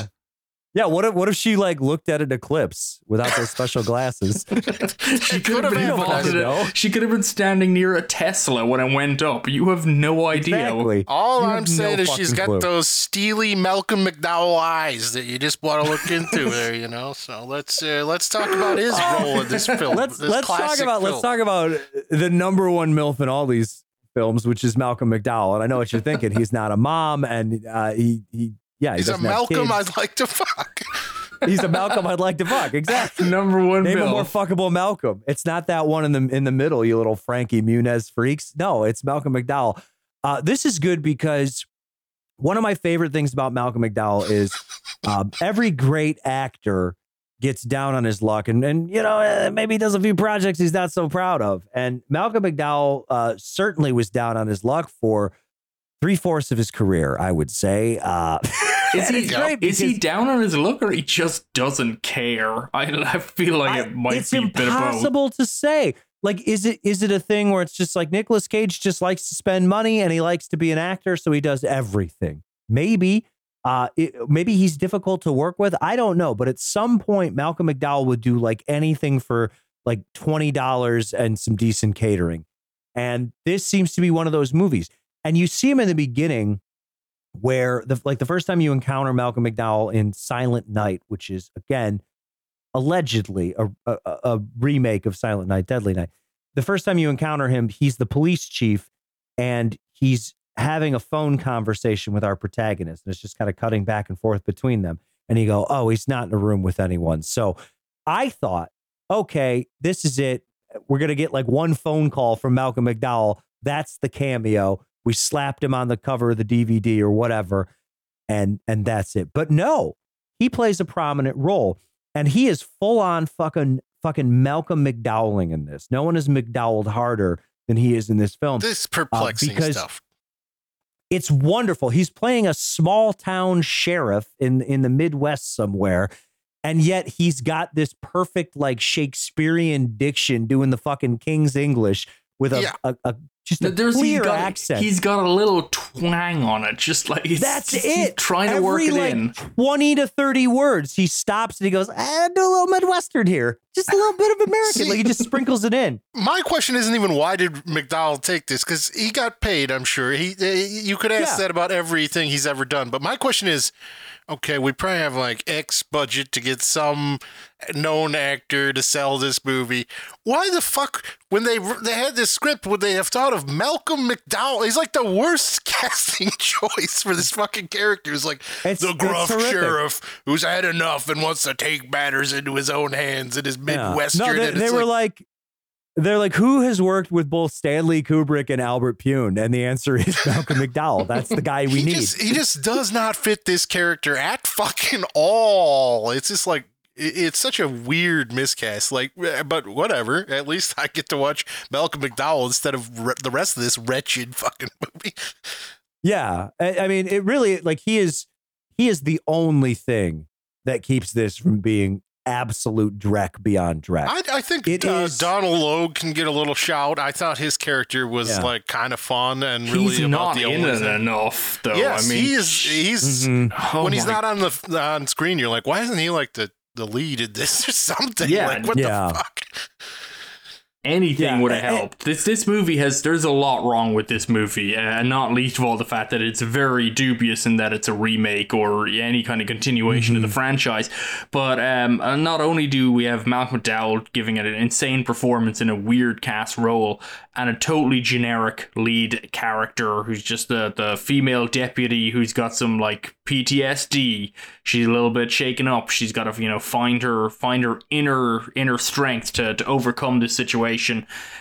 Yeah, what if what if she like looked at an eclipse without those special glasses? (laughs) She It could have been happened, involved in it. She could have been standing near a Tesla when it went up. You have no idea. Exactly. All You I'm saying no is she's got clue. those steely Malcolm McDowell eyes that you just want to look into (laughs) there, you know. So let's uh, let's talk about his (laughs) role in this film. let's this let's talk classic about let's talk about the number one milf in all these films, which is Malcolm McDowell. And I know what you're thinking. He's not a mom, and uh, he he yeah, he He's a Malcolm. I'd like to fuck. (laughs) He's a Malcolm I'd like to fuck. Exactly. Number one Name a more fuckable Malcolm. It's not that one in the in the middle, you little Frankie Muniz freaks. No, it's Malcolm McDowell. Uh, this is good because one of my favorite things about Malcolm McDowell is (laughs) um, every great actor gets down on his luck, and and you know eh, maybe he does a few projects he's not so proud of. And Malcolm McDowell uh, certainly was down on his luck for three fourths of his career, I would say. Uh, (laughs) (laughs) Is he, is he down on his look or he just doesn't care? (laughs) I, I feel like I- it might it's be a bit of both. impossible to say. Like, is it is it a thing where it's just like Nicolas Cage just likes to spend money and he likes to be an actor, so he does everything? Maybe, uh, it, maybe he's difficult to work with. I don't know, but at some point, Malcolm McDowell would do like anything for like twenty dollars and some decent catering, and this seems to be one of those movies. And you see him in the beginning where the like the first time you encounter Malcolm McDowell in Silent Night, which is again allegedly a, a, a remake of Silent Night, Deadly Night. The first time you encounter him, he's the police chief and he's having a phone conversation with our protagonist. And it's just kind of cutting back and forth between them. And you go, oh, he's not in a room with anyone. So I thought, okay, this is it. We're going to get like one phone call from Malcolm McDowell. That's the cameo. We slapped him on the cover of the DVD or whatever. And and that's it. But no, he plays a prominent role and he is full on fucking fucking Malcolm McDowelling in this. No one is McDowelled harder than he is in this film. This uh, perplexing because- stuff. It's wonderful. He's playing a small town sheriff in in the Midwest somewhere, and yet he's got this perfect like Shakespearean diction doing the fucking King's English with a, Yeah. a, a just a There's, he's clear got, accent. He's got a little twang on it, just like he's, That's he's it. trying to Every, work it like, in. 20 to 30 words. He stops and he goes, eh, do a little Midwestern here. Just a little bit of American. See- like he just (laughs) sprinkles it in. My question isn't even why did McDowell take this because he got paid. I'm sure he. uh, You could ask Yeah. that about everything he's ever done. But my question is, okay, we probably have like X budget to get some known actor to sell this movie. Why the fuck when they they had this script would they have thought of Malcolm McDowell? He's like the worst (laughs) casting choice for this fucking character. He's like It's- the gruff sheriff who's had enough and wants to take matters into his own hands in his Yeah. midwestern. No, they, and they were like, like, they're like, who has worked with both Stanley Kubrick and Albert Pyun? And the answer is (laughs) Malcolm McDowell. That's the guy we he need. Just, he just does not fit this character at fucking all. It's just like it's such a weird miscast. Like, eh, but whatever. At least I get to watch Malcolm McDowell instead of re- the rest of this wretched (laughs) fucking movie. Yeah, I, I mean, it really like he is he is the only thing that keeps this from being absolute dreck beyond dreck. I, I think It uh, is- Donal Logue can get a little shout. I thought his character was Yeah. like kind of fun and really He's about not the in only it enough, though. Yes, I mean, he is. He's Mhm. oh when he's not on the on screen. You're like, why isn't he like the the lead in this (laughs) or something? Yeah, like, what yeah. the fuck? Anything Yeah, would have helped. This this movie has there's a lot wrong with this movie, uh, and not least of all the fact that it's very dubious in that it's a remake or any kind of continuation of the franchise. But um, uh, not only do we have Malcolm McDowell giving it an insane performance in a weird cast role, and a totally generic lead character who's just the the female deputy who's got some like PTSD. She's a little bit shaken up. She's got to you know find her find her inner inner strength to to overcome this situation.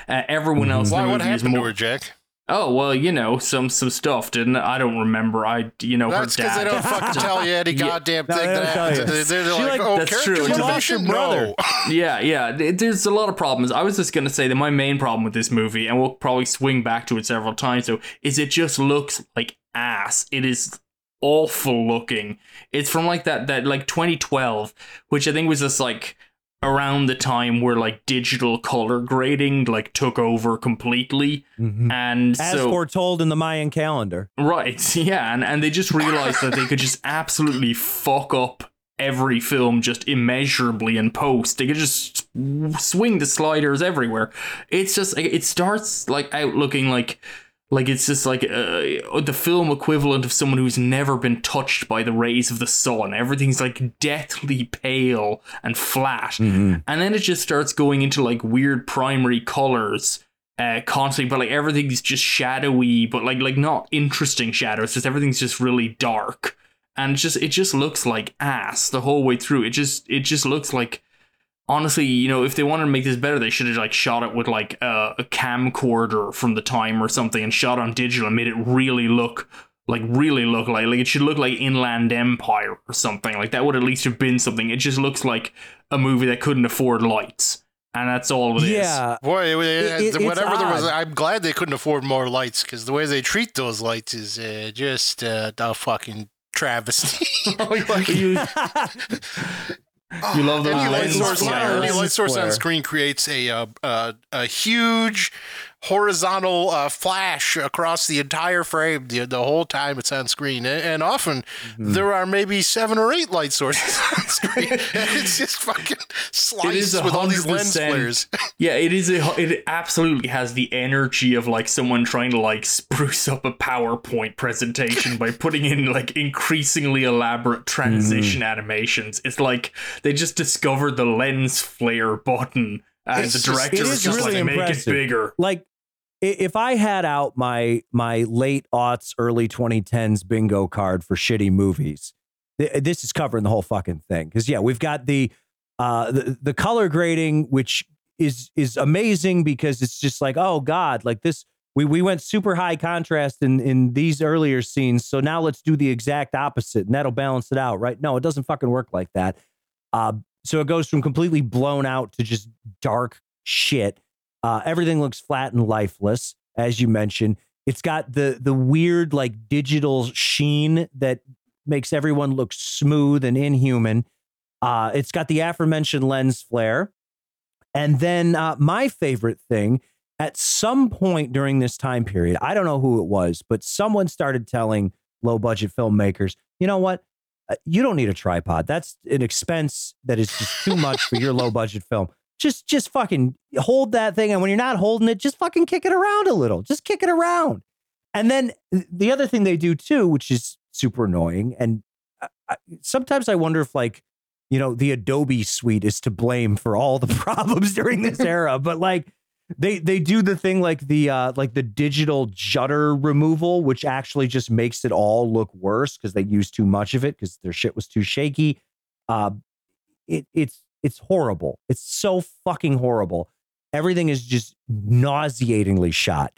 Uh, everyone else in Why? the What movie is happened to more. her, Jack? Oh well, you know some some stuff didn't it? I don't remember. I you know That's her because dad. they don't fucking tell you any (laughs) goddamn No, thing they that happens. They're, they're She, like, like, oh, that's true. character She lost her motivation? brother. No. (laughs) yeah, yeah. th- There's a lot of problems. I was just gonna say that my main problem with this movie, and we'll probably swing back to it several times, though, is it just looks like ass. It is awful looking. It's from like that that like 2012, which I think was just like around the time where like digital color grading like took over completely, Mhm. and As so foretold in the Mayan calendar. Right, (laughs) yeah, and, and they just realized that they could just (laughs) absolutely fuck up every film just immeasurably in post. They could just swing the sliders everywhere. It's just it starts like out looking like like it's just like uh, the film equivalent of someone who's never been touched by the rays of the sun. Everything's like deathly pale and flat, Mhm. and then it just starts going into like weird primary colors uh constantly but like everything's just shadowy but like like not interesting shadows just everything's just really dark and it's just it just looks like ass the whole way through it just it just looks like honestly you know if they wanted to make this better they should have like shot it with like a, a camcorder from the time or something and shot on digital and made it really look like really look like like it should look like inland empire or something like that would at least have been something it just looks like a movie that couldn't afford lights and that's all it is. Yeah. Boy, it, It- it- whatever there was. I'm glad they couldn't afford more lights because the way they treat those lights is uh, just uh, a fucking travesty. (laughs) (laughs) you, You love those any light source, flares. any light source on screen creates a uh, uh, a huge horizontal uh, flash across the entire frame the, the whole time it's on screen, and, and often Mm-hmm. there are maybe seven or eight light sources (laughs) on screen, (laughs) and it's just fucking sliced with all these lens flares. (laughs) Yeah, it is. A, it absolutely has the energy of like someone trying to like spruce up a PowerPoint presentation by putting in like increasingly elaborate transition animations. It's like they just discovered the lens flare button, and It's the just- director it is is just really like make it bigger. like i- if I had out my my late aughts, early 2010s bingo card for shitty movies, th- this is covering the whole fucking thing. Because yeah, we've got the uh the, the color grading, which is is amazing because it's just like oh god, like this. We, we went super high contrast in, in these earlier scenes. So now let's do the exact opposite and that'll balance it out, right? No, it doesn't fucking work like that. Uh, so it goes from completely blown out to just dark shit. Uh, everything looks flat and lifeless, as you mentioned. It's got the the weird like digital sheen that makes everyone look smooth and inhuman. Uh, it's got the aforementioned lens flare, and then uh, my favorite thing. At some point during this time period, I don't know who it was, but someone started telling low budget filmmakers, you know what? Uh, you don't need a tripod. That's an expense that is just too much for your low budget film. Just just fucking hold that thing and when you're not holding it, just fucking kick it around a little. Just kick it around. And then the other thing they do too, which is super annoying and I, I, sometimes I wonder if like you know the Adobe suite is to blame for all the (laughs) problems during this (laughs) era, but like they they do the thing like the uh like the digital jutter removal which actually just makes it all look worse because they used too much of it because their shit was too shaky uh it it's it's horrible it's so fucking horrible everything is just nauseatingly shot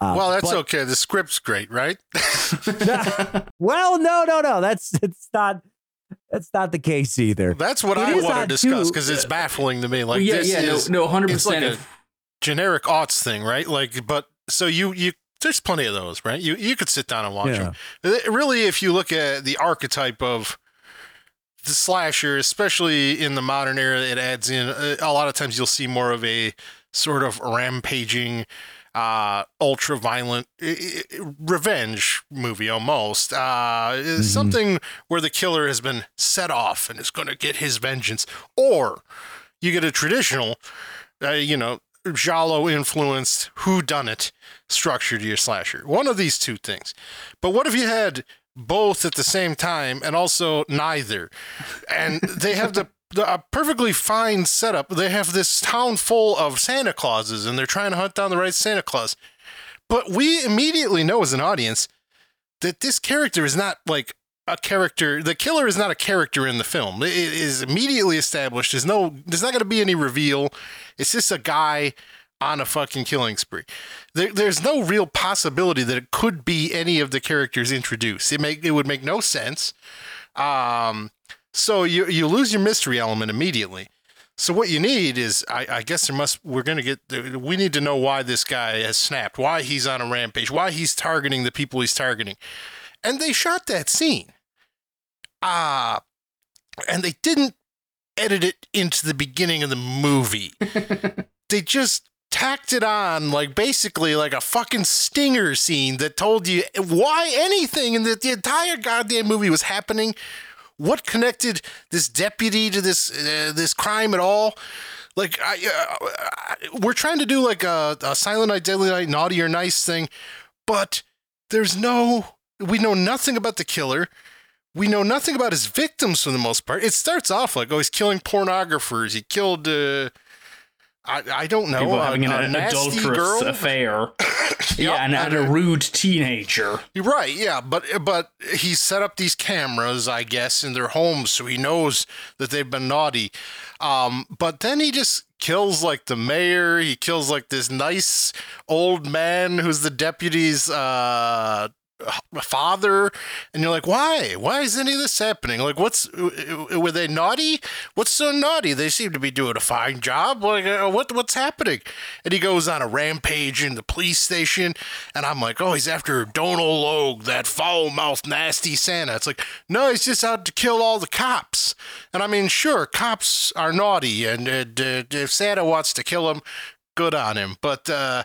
uh, well, that's but- okay. The script's great, right? (laughs) (laughs) well no no no that's it's not that's not the case either That's what It I want to discuss because it's baffling to me. Like yeah, this yeah, is no, no, hundred it's like percent. a generic aughts thing, right? Like, but so you you there's plenty of those, right? You you could sit down and watch Yeah. them. Really, if you look at the archetype of the slasher, especially in the modern era, it adds in uh, a lot of times you'll see more of a sort of rampaging, uh, ultra violent revenge movie almost. Uh, Something where the killer has been set off and is going to get his vengeance. Or you get a traditional, uh, you know, giallo influenced who done it structure to your slasher. One of these two things. But what if you had both at the same time and also neither? And they have the, a perfectly fine setup. They have this town full of Santa Clauses and they're trying to hunt down the right Santa Claus. But we immediately know as an audience that this character is not like a character. The killer is not a character in the film. It is immediately established. There's no. There's not going to be any reveal. It's just a guy on a fucking killing spree. There, there's no real possibility that it could be any of the characters introduced. It make it would make no sense. Um, so you you lose your mystery element immediately. So what you need is, I, I guess there must. We're gonna get. We need to know why this guy has snapped. Why he's on a rampage. Why he's targeting the people he's targeting. And they shot that scene. Ah, and they didn't edit it into the beginning of the movie. (laughs) they just tacked it on like basically like a fucking stinger scene that told you why anything and that the entire goddamn movie was happening what connected this deputy to this uh, this crime at all. Like I, uh, I- we're trying to do like a, a silent night deadly night naughty or nice thing but there's no we know nothing about the killer. We know nothing about his victims for the most part. It starts off like oh he's killing pornographers. He killed uh I, I don't know People having an, a an nasty adulterous girl? (laughs) affair. yeah, Yup, and, and a rude teenager. Right, yeah, but but he set up these cameras, I guess, in their homes, so he knows that they've been naughty. Um, but then he just kills like the mayor. He kills like this nice old man who's the deputy's uh, father, and you're like, why? Why is any of this happening? Like, what's were they naughty? What's so naughty? They seem to be doing a fine job. Like, uh, what what's happening? And he goes on a rampage in the police station, and I'm like, oh, he's after Donal Logue, that foul mouthed, nasty Santa. It's like, no, he's just out to kill all the cops. And I mean, sure, cops are naughty, and uh, d- d- if Santa wants to kill him, good on him. But uh,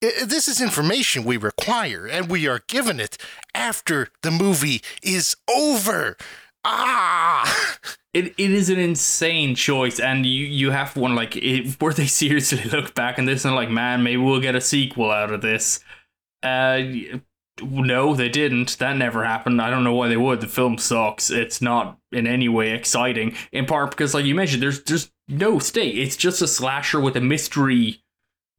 this is information we require, and we are given it after the movie is over. Ah! (laughs) It, it is an insane choice, and you, you have one like, it, where they (laughs) seriously look back on this and like, man, maybe we'll get a sequel out of this. Uh, no, they didn't. That never happened. I don't know why they would. The film sucks. It's not in any way exciting. In part because, like you mentioned, there's there's no stake. It's just a slasher with a mystery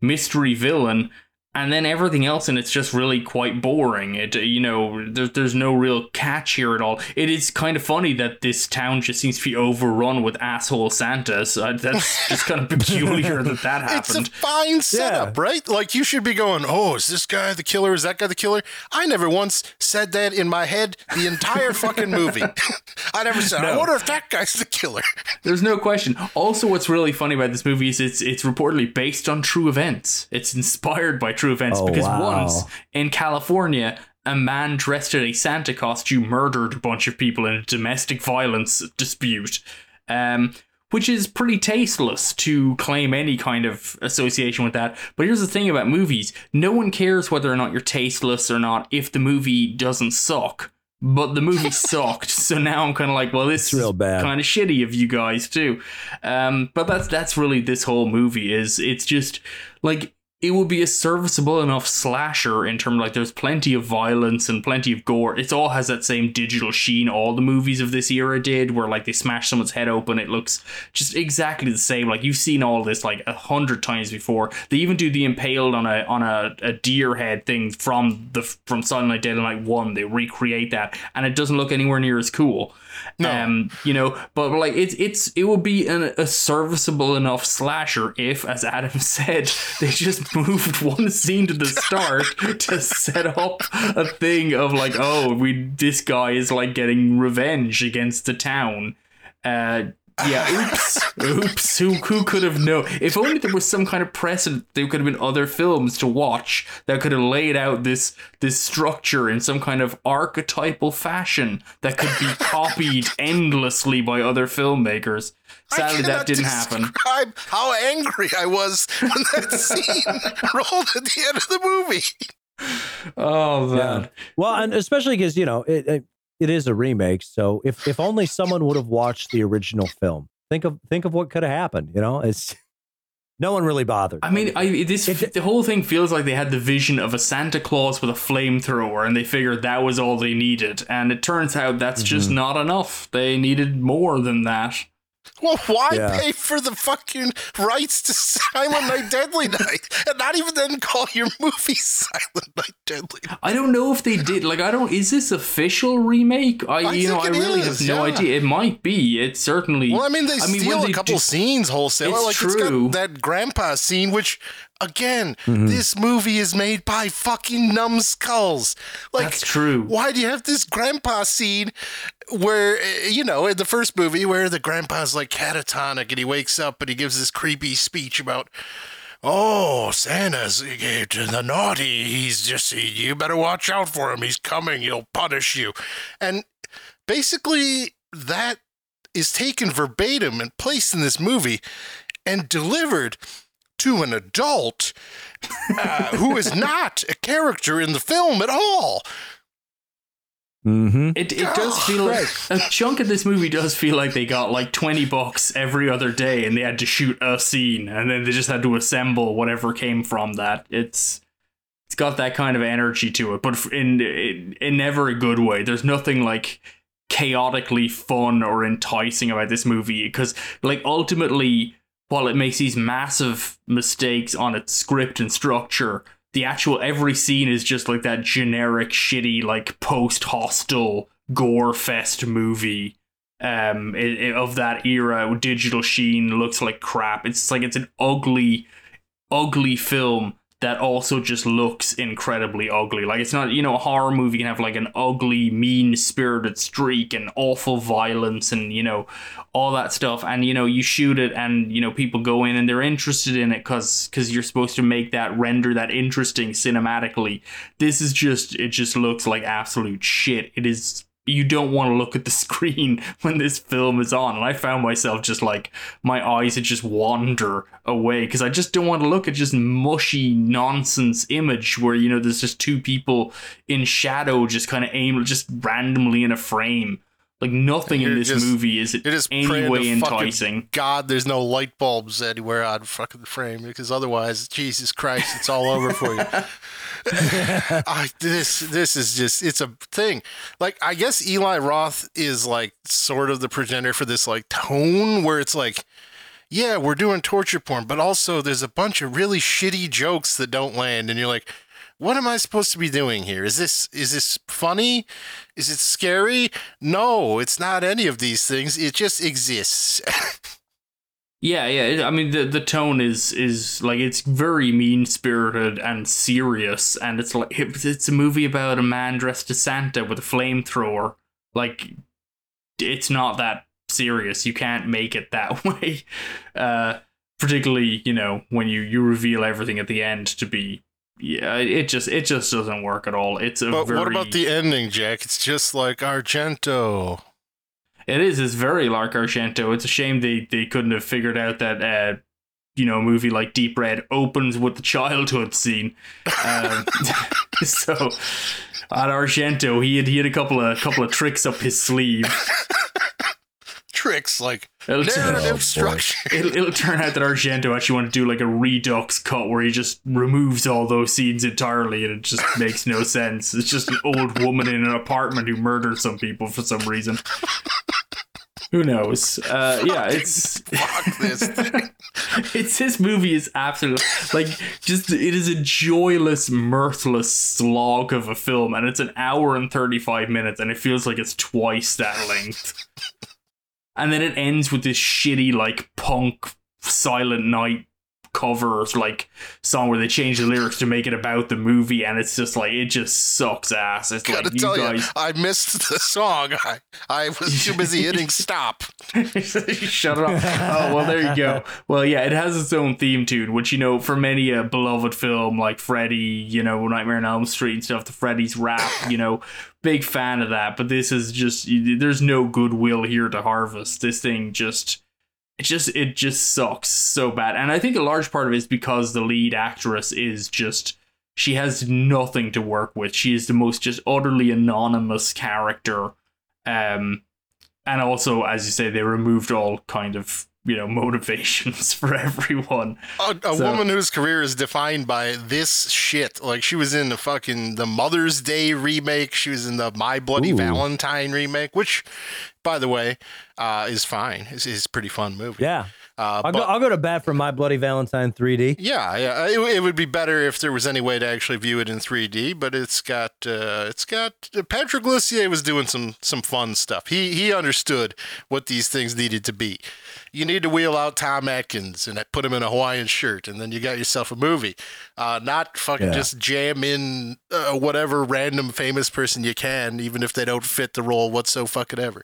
mystery villain and then everything else and it's just really quite boring it you know there's, there's no real catch here at all it is kind of funny that this town just seems to be overrun with asshole santas uh, that's (laughs) just kind of peculiar that that happens. It's a fine setup, right? Like you should be going, "Oh, is this guy the killer? Is that guy the killer?" I never once said that in my head the entire fucking movie. (laughs) I never said, "I wonder if that guy's the killer." (laughs) There's no question. Also, what's really funny about this movie is it's it's reportedly based on true events. It's inspired by true events Oh, because wow. once in California, a man dressed in a Santa costume murdered a bunch of people in a domestic violence dispute. Um, which is pretty tasteless to claim any kind of association with that. But here's the thing about movies no one cares whether or not you're tasteless or not if the movie doesn't suck. But the movie (laughs) sucked, so now I'm kind of like, well, this It's real is bad. kind of shitty of you guys too. Um, but that's that's really this whole movie is it's just like it would be a serviceable enough slasher in terms like there's plenty of violence and plenty of gore. It all has that same digital sheen all the movies of this era did, where like they smash someone's head open. It looks just exactly the same. Like you've seen all this like a hundred times before. They even do the impaled on a on a, a deer head thing from the from Silent Night Deadly Night One. They recreate that, and it doesn't look anywhere near as cool. No. Um, you know, but like it's it's it would be an, a serviceable enough slasher if, as Adam (laughs) said, they just (laughs) moved one scene to the start to set up a thing of like, oh, we this guy is like getting revenge against the town. Uh, Yeah, oops, oops. Who who could have known? If only there was some kind of precedent, there could have been other films to watch that could have laid out this this structure in some kind of archetypal fashion that could be (laughs) copied endlessly by other filmmakers. Sadly, that didn't happen. Describe how angry I was when that (laughs) scene rolled at the end of the movie. Oh man. Yeah. Well, and especially because you know it, it it is a remake. So if if only someone would have watched the original film, think of think of what could have happened. You know, it's (laughs) no one really bothered. I mean, I this It- the whole thing feels like they had the vision of a Santa Claus with a flamethrower, and they figured that was all they needed. And it turns out that's just Mm-hmm. not enough. They needed more than that. Well, why Yeah. pay for the fucking rights to Silent Night, Deadly Night, and not even then call your movie Silent Night, Deadly Night? I don't know if they did. Like, I don't. Is this official remake? I, I you know, I really is, have no yeah. idea. It might be. It certainly. Well, I mean, they I mean, steal a couple do- scenes wholesale. It's like true. it's got that grandpa scene, which again, Mm-hmm. this movie is made by fucking numbskulls. Like, That's true. Why do you have this grandpa scene where uh, you know in the first movie where the grandpa's like catatonic and he wakes up and he gives this creepy speech about. Oh, Santa's uh, the naughty. He's just, you better watch out for him. He's coming. He'll punish you. And basically, that is taken verbatim and placed in this movie and delivered to an adult uh, who is (laughs) not a character in the film at all. Mm-hmm. It, it does feel like a chunk of this movie does feel like they got like 20 bucks every other day and they had to shoot a scene and then they just had to assemble whatever came from that. It's it's got that kind of energy to it, but in in, in never a good way. There's nothing like chaotically fun or enticing about this movie because like ultimately while it makes these massive mistakes on its script and structure the actual every scene is just like that generic shitty like post hostel gore fest movie. Um i i- of that era digital sheen looks like crap. It's like it's an ugly ugly film that also just looks incredibly ugly. Like it's not, you know, a horror movie can have like an ugly, mean spirited streak and awful violence and, you know, all that stuff. And, you know, you shoot it and, you know, people go in and they're interested in it because because you're supposed to make that render that interesting cinematically. This is just it just looks like absolute shit. It is you don't want to look at the (laughs) screen when this film is on. And I found myself just like my eyes would just wander away because I just don't want to look at just mushy nonsense image where you know there's just two people in shadow just kind of aim just randomly in a frame. Like nothing in this just- movie is You're just any way enticing. God, there's no light bulbs anywhere on fucking frame because otherwise, Jesus Christ, it's all over for you. (laughs) I, this this is just it's a thing. Like I guess Eli Roth is like sort of the progenitor for this like tone where it's like, yeah, we're doing torture porn, but also there's a bunch of really shitty jokes that don't land, and you're like, what am I supposed to be doing here? Is this is this funny? Is it scary? No, it's not any of these things. It just exists. Yeah, yeah. I mean, the the tone is is like it's very mean spirited and serious, and it's like it's, a movie about a man dressed as Santa with a flamethrower. Like, it's not that serious. You can't make it that (laughs) way. Uh, particularly, you know, when you you reveal everything at the end to be. Yeah, it just it just doesn't work at all. It's a but very what about the ending, Jack? It's just like Argento. It is. It's very like Argento. It's a shame they, they couldn't have figured out that uh, you know a movie like Deep Red opens with the childhood scene. Um, (laughs) so at Argento, he had he had a couple of couple of tricks up his sleeve. (laughs) Tricks like It'll, narrative boy. structure. (laughs) it'll, it'll turn out that Argento actually wanted to do like a redux cut where he just removes all those scenes entirely, and it just makes no sense. It's just an old woman in an apartment who murdered some people for some reason. Who knows? Uh, yeah, it's Fuck this (laughs) it's this movie is absolutely like just it is a joyless mirthless slog of a film and it's an hour and 35 minutes and it feels like it's twice that length and then it ends with this shitty like punk silent night cover like song where they change the lyrics to make it about the movie, and it's just like it just sucks ass. It's Gotta like you guys. you, I missed the song. I, I was too busy (laughs) hitting stop. (laughs) Shut it off. Oh well, there you go. Well, yeah, it has its own theme tune, which you know, for many a beloved film like Freddy, you know, Nightmare on Elm Street and stuff, the Freddy's rap, you know, big fan of that. But this is just there's no goodwill here to harvest. This thing just. It just it just sucks so bad, and I think a large part of it is because the lead actress is just she has nothing to work with. She is the most just utterly anonymous character. Um, and also, as you say, they removed all kind of you know (laughs) motivations for everyone. A, a So- woman whose career is defined by this shit. Like she was in the fucking the Mother's Day remake. She was in the My Bloody Ooh. Valentine remake, which, by the way, uh, is fine. It's, it's a pretty fun movie. Yeah. Uh, I'll but- go, I'll go to bat for My Bloody Valentine 3D. Yeah, yeah. It, it would be better if there was any way to actually view it in 3D, but it's got uh, it's got Patrick Lussier was doing some some fun stuff. He he understood what these things needed to be. You need to wheel out Tom Atkins and put him in a Hawaiian shirt, and then you got yourself a movie. Uh, not fucking Yeah. just jam in uh, whatever random famous person you can, even if they don't fit the role whatsoever. Fucking ever.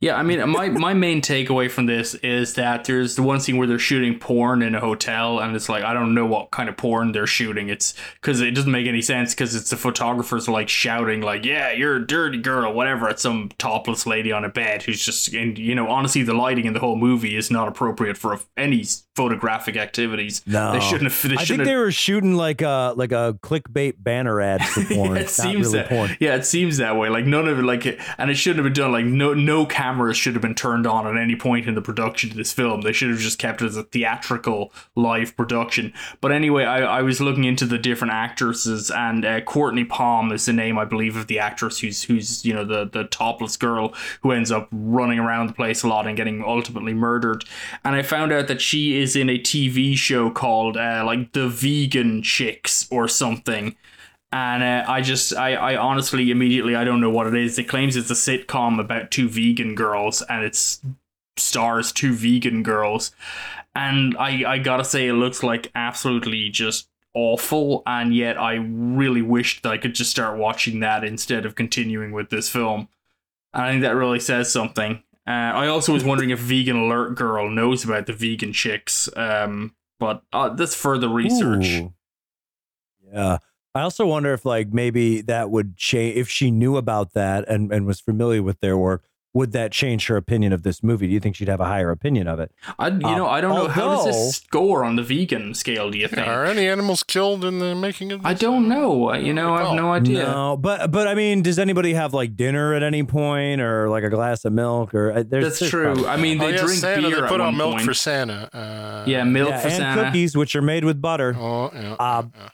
Yeah, I mean, my, my main takeaway from this is that there's the one scene where they're shooting porn in a hotel, and it's like I don't know what kind of porn they're shooting. It's because it doesn't make any sense because it's the photographers like shouting like, "Yeah, you're a dirty girl," whatever at some topless lady on a bed who's just, and you know, honestly, the lighting in the whole movie is not appropriate for any photographic activities. No. they shouldn't have. They I think shouldn't they were shooting like a like a clickbait banner ad for (laughs) porn. it not seems really that porn. yeah, it seems that way. Like none of it, like, and it shouldn't have been done. Like no, no cameras should have been turned on at any point in the production of this film. They should have just kept it as a theatrical live production. But anyway, I, I was looking into the different actresses, and uh, Courtney Palm is the name I believe of the actress who's who's you know the the topless girl who ends up running around the place a lot and getting ultimately murdered. And I found out that she is in a TV show called uh, like The Vegan Chicks or something and uh, I just, I, I honestly, immediately, I don't know what it is. It claims it's a sitcom about two vegan girls, and it's stars two vegan girls, and I, I gotta say, it looks like absolutely just awful, and yet I really wished that I could just start watching that instead of continuing with this film. I think that really says something. Uh, I also was wondering if Vegan Alert Girl knows about the vegan chicks, um, but uh, that's further research. Ooh. Yeah. I also wonder if like maybe that would change if she knew about that and, and was familiar with their work, would that change her opinion of this movie? Do you think she'd have a higher opinion of it? I, you Um, know, I don't know how does this score on the vegan scale. Do you think? Are any animals killed in the making of this? I don't know. You know, I have no idea. No, but but I mean, does anybody have like dinner at any point or like a glass of milk or uh, there's That's there's true. probably- I mean, Oh, they yeah, drink Santa, beer They at put one on milk point. for Santa. Uh, yeah, milk yeah, for and Santa. cookies which are made with butter. Oh, yeah. Uh, yeah.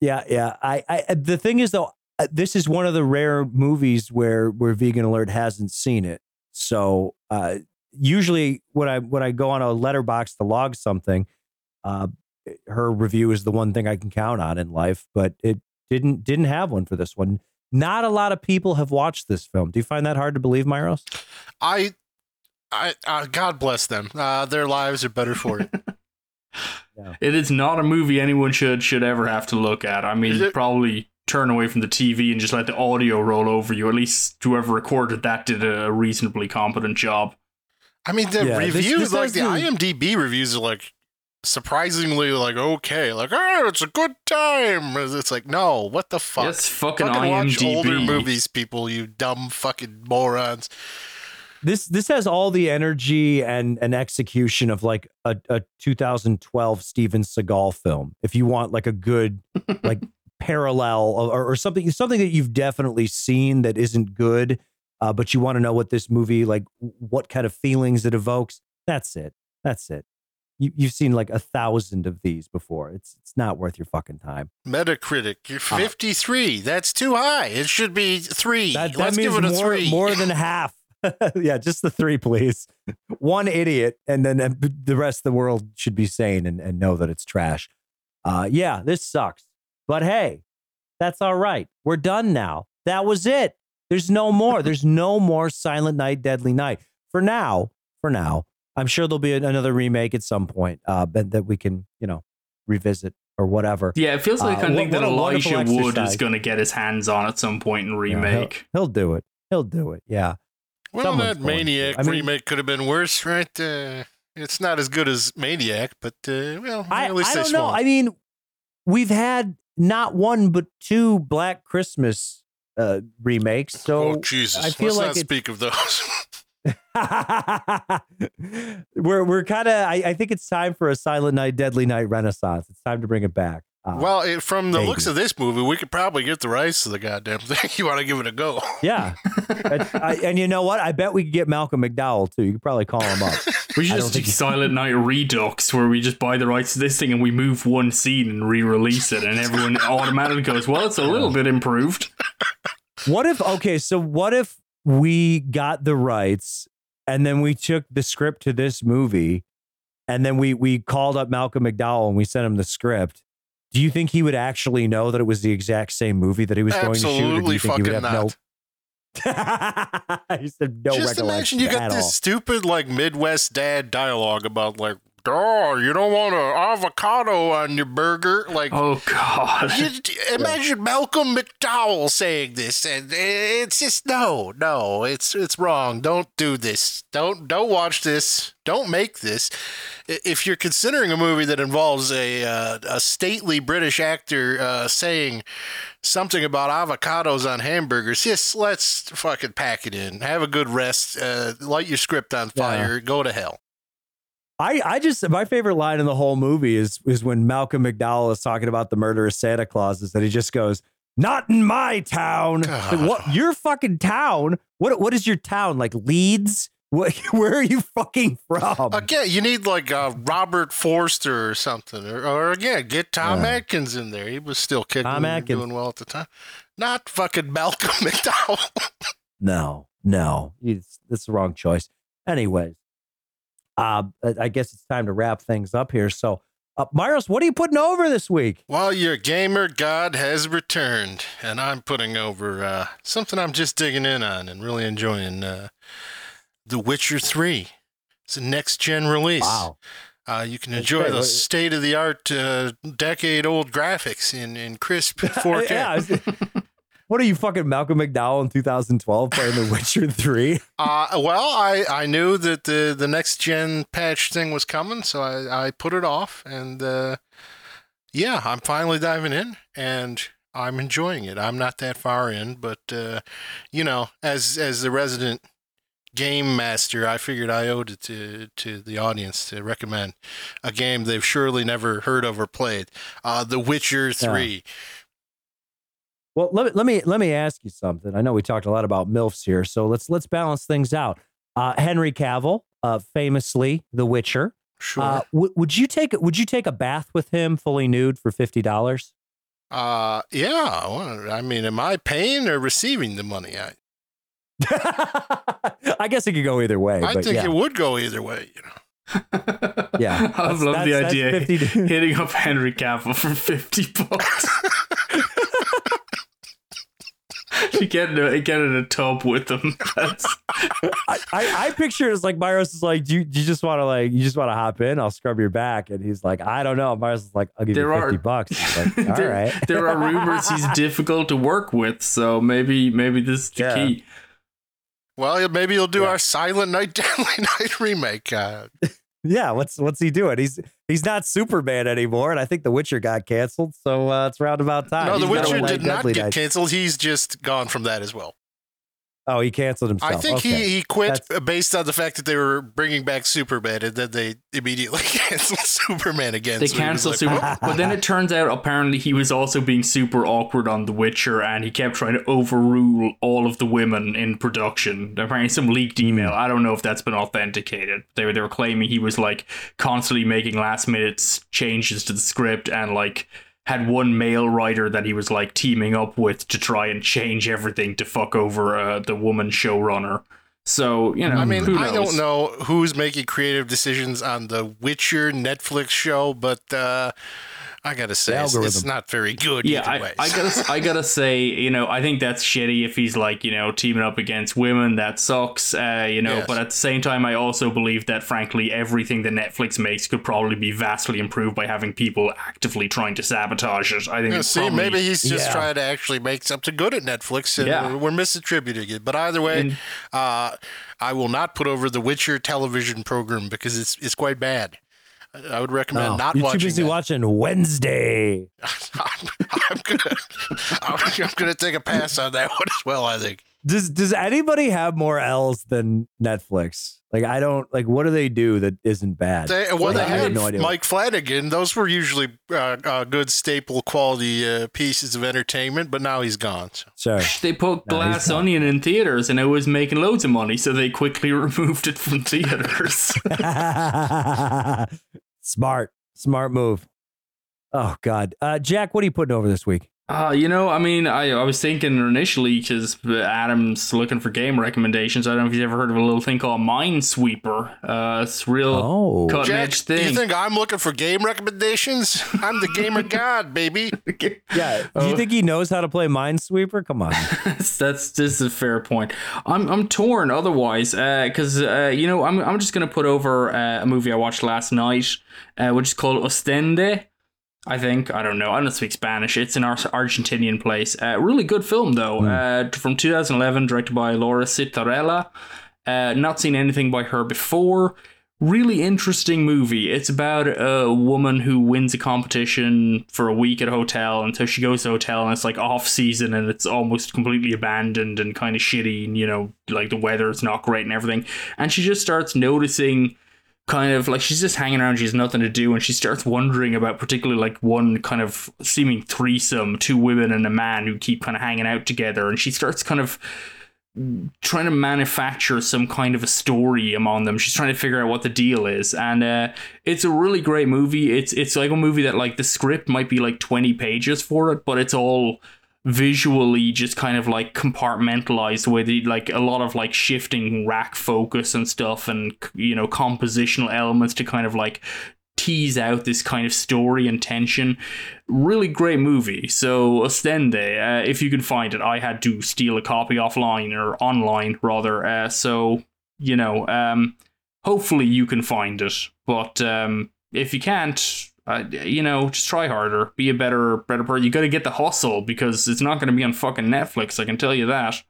Yeah, yeah. I, I the thing is though, uh, this is one of the rare movies where where Vegan Alert hasn't seen it. So uh, usually when I when I go on a Letterboxd to log something, uh, her review is the one thing I can count on in life. But it didn't didn't have one for this one. Not a lot of people have watched this film. Do you find that hard to believe, Myros? I, I, uh, God bless them. Uh, their lives are better for it. (laughs) It is not a movie anyone should should ever have to look at. I mean, it- probably turn away from the TV and just let the audio roll over you. At least whoever recorded that did a reasonably competent job. I mean, the Yeah, reviews, this like the the- IMDb reviews, are like surprisingly like okay, like oh, it's a good time. It's like no, what the fuck? It's fucking, Fucking watch older movies, people. You dumb fucking morons. This this has all the energy and and execution of like a, a 2012 Steven Seagal film. If you want like a good (laughs) like parallel or, or something something that you've definitely seen that isn't good, uh, but you want to know what this movie like what kind of feelings it evokes. That's it. That's it. You, you've seen like a thousand of these before. It's it's not worth your fucking time. Metacritic, you're 53. That's too high. It should be three. That, that Let's means give it a more, three. more (laughs) than half. (laughs) yeah, just the three, please. One idiot, and then uh, the rest of the world should be sane and, and know that it's trash. Uh, yeah, this sucks. But hey, that's all right. We're done now. That was it. There's no more. There's (laughs) no more Silent Night, Deadly Night. For now, for now, I'm sure there'll be another remake at some point uh, that, that we can, you know, revisit or whatever. Yeah, it feels like Uh, I think that Elijah Wood is going to get his hands on at some point and Yeah, remake. he'll, he'll do it. He'll do it. Yeah. Well, Someone's that. Maniac I mean- remake could have been worse, right? Uh, it's not as good as Maniac, but uh, well, I, at least I don't know. I mean, we've had not one but two Black Christmas uh, remakes. So oh Jesus! I feel Let's like not speak of those. (laughs) we're we're kind of. I, I think it's time for a Silent Night, Deadly Night renaissance. It's time to bring it back. Uh, well, it, from the looks of this movie, we could probably get the rights to the goddamn (laughs) thing. you want to give it a go? yeah, I, (laughs) I- and you know what? I bet we could get Malcolm McDowell too. You could probably call him up. (laughs) We should just do Silent Night Redux, where we just buy the rights to this thing and we move one scene and re-release it, and everyone automatically goes, "Well, it's a little bit improved." What if okay, so what if we got the rights and then we took the script to this movie and then we we called up Malcolm McDowell and we sent him the script. Do you think he would actually know that it was the exact same movie that he was going to shoot? Absolutely you he would fucking not. no (laughs) he said no Just imagine you got this all. stupid like Midwest dad dialogue about like, oh, you don't want an avocado on your burger, like. Oh God! Imagine Malcolm McDowell saying this, and it's just no, no, it's it's wrong. Don't do this. Don't don't watch this. Don't make this. If you're considering a movie that involves a uh, a stately British actor uh, saying something about avocados on hamburgers, just let's fucking pack it in. Have a good rest. Uh, light your script on Yeah. fire. Go to hell. I, I just my favorite line in the whole movie is is when Malcolm McDowell is talking about the murder of Santa Clauses that he just goes, "Not in my town." Like, what your fucking town? What what is your town like? Leeds? What, (laughs) where are you fucking from? Again, you need like uh, Robert Forster or something, or, or again, get Tom Yeah. Atkins in there. He was still kicking, Tom and Atkins. doing well at the time. Not fucking Malcolm (laughs) McDowell. No, no, it's that's the wrong choice. Anyways, uh, I guess it's time to wrap things up here. So, uh, Myros, what are you putting over this week? well, your gamer god has returned, and I'm putting over uh, something I'm just digging in on and really enjoying. Uh, the Witcher Three. It's a next gen release. Wow, Uh, you can enjoy the state of the art, uh, decade old graphics in, in crisp 4K. (laughs) yeah. What are you fucking Malcolm McDowell in 2012 playing The Witcher (laughs) 3? Uh, well, I, I knew that the, the next gen patch thing was coming, so I, I put it off. And uh, yeah, I'm finally diving in and I'm enjoying it. I'm not that far in, but uh, you know, as as the resident game master, I figured I owed it to, to the audience to recommend a game they've surely never heard of or played uh, The Witcher 3. Well, let me let me let me ask you something. I know we talked a lot about milfs here, so let's let's balance things out. Uh, Henry Cavill, uh, famously The Witcher. Sure. Uh, w- would you take would you take a bath with him fully nude for fifty dollars? Uh, yeah. Well, I mean, am I paying or receiving the money? I, (laughs) I guess it could go either way. I but think yeah. it would go either way. You know. (laughs) Yeah, (laughs) I love the that's- that's idea 50 hitting up Henry Cavill for fifty bucks. To get in a, get in a tub with them. (laughs) I, I, I picture it as like Myros is like, do you, do you just want to like, you just want to hop in? I'll scrub your back. And he's like, I don't know. Myros is like, I'll give There you 50 are- bucks. He's like, (laughs) all there, right. there are rumors he's (laughs) difficult to work with, so maybe maybe this is the Yeah. key. Well, maybe you'll do Yeah. our Silent Night, Deadly Night remake. Uh, Yeah. What's, what's he doing? He's, he's not Superman anymore. And I think The Witcher got canceled. So uh, it's roundabout time. no, The Witcher did not get Night. canceled. He's just gone from that as well. Oh, he canceled himself. I think okay. he, he quit That's- based on the fact that they were bringing back Superman, and then they immediately (laughs) canceled Superman again. They so he was canceled like, Super, but then it turns out apparently he was also being super awkward on The Witcher, and he kept trying to overrule all of the women in production. Apparently, some leaked hmm. email. I don't know if that's been authenticated. They were they were claiming he was like constantly making last minute changes to the script, and like had one male writer that he was like teaming up with to try and change everything to fuck over uh, the woman showrunner. So you know, I mean, who I don't know who's making creative decisions on the Witcher Netflix show, but uh, I gotta say, it's, it's not very good. Yeah, either I, way. I gotta, I gotta say, you know, I think that's shitty if he's like, you know, teaming up against women. That sucks, uh, you know. Yes. But at the same time, I also believe that, frankly, everything that Netflix makes could probably be vastly improved by having people actively trying to sabotage it. I think Yeah, it's see, probably, maybe he's just Yeah. trying to actually make something good at Netflix, and Yeah. we're misattributing it. But either way, And- uh, I will not put over the Witcher television program because it's it's quite bad. I- I would recommend Oh, not you're watching. too busy that. watching Wednesday. I'm, (laughs) I'm gonna I'm, I'm gonna take a pass on that one as well. I think. Does Does anybody have more L's than Netflix? Like I don't like. What do they do that isn't bad? They, well, Like, they I had no idea. Mike Flanagan. Those were usually uh, uh, good staple quality uh, pieces of entertainment, but now he's gone. So. Sure. (laughs) They put No, Glass. Onion in theaters, and it was making loads of money, so they quickly (laughs) removed it from theaters. Smart, smart move. Oh God, uh, Jack, what are you putting over this week? Uh, you know, I mean, I, I was thinking initially because Adam's looking for game recommendations. I don't know if you've ever heard of a little thing called Minesweeper. Uh, it's real Oh, cutting Jack, edge thing. do you think I'm looking for game recommendations? I'm the gamer (laughs) god, baby. (laughs) yeah. Do Oh. you think he knows how to play Minesweeper? Come on. (laughs) that's that's this is a fair point. I'm I'm torn otherwise because uh, you know I'm I'm just gonna put over uh, a movie I watched last night, uh, which is called Ostende. I think I don't know. I don't speak Spanish. It's an Argentinian place. Uh, really good film though. Uh, from 2011, directed by Laura Citarella. Uh, not seen anything by her before. Really interesting movie. It's about a woman who wins a competition for a week at a hotel and so she goes to the hotel and it's like off season and it's almost completely abandoned and kind of shitty and you know like the weather's not great and everything. And she just starts noticing kind of like she's just hanging around she has nothing to do and she starts wondering about particularly like one kind of seeming threesome two women and a man who keep kind of hanging out together and she starts kind of trying to manufacture some kind of a story among them. She's trying to figure out what the deal is and uh, it's a really great movie. It's it's like a movie that like the script might be like 20 pages for it but it's all visually just kind of like compartmentalized with like a lot of like shifting rack focus and stuff and you know compositional elements to kind of like tease out this kind of story and tension. Really great movie. So ostende uh, if you can find it i had to steal a copy offline or online rather uh, so you know um hopefully you can find it. But um if you can't uh, you know, just try harder. Be a better, better person. You got to get the hustle because it's not going to be on fucking Netflix. I can tell you that.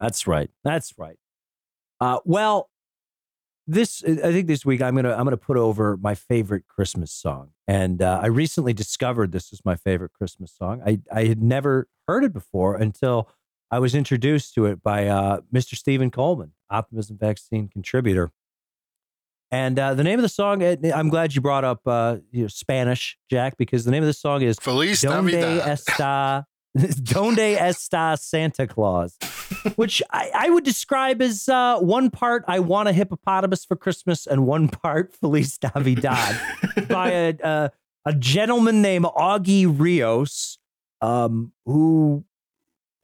That's right. That's right. Uh, well, this I think this week I'm gonna I'm gonna put over my favorite Christmas song, and uh, I recently discovered this is my favorite Christmas song. I I had never heard it before until I was introduced to it by uh, Mr. Stephen Coleman, Optimism Vaccine contributor. And uh, the name of the song, I'm glad you brought up uh, you know, Spanish, Jack, because the name of the song is Feliz Donde Navidad. está (laughs) Donde está Santa Claus? Which I, I would describe as uh, one part I want a hippopotamus for Christmas and one part (laughs) Feliz Navidad by a, a a gentleman named Augie Rios, um, who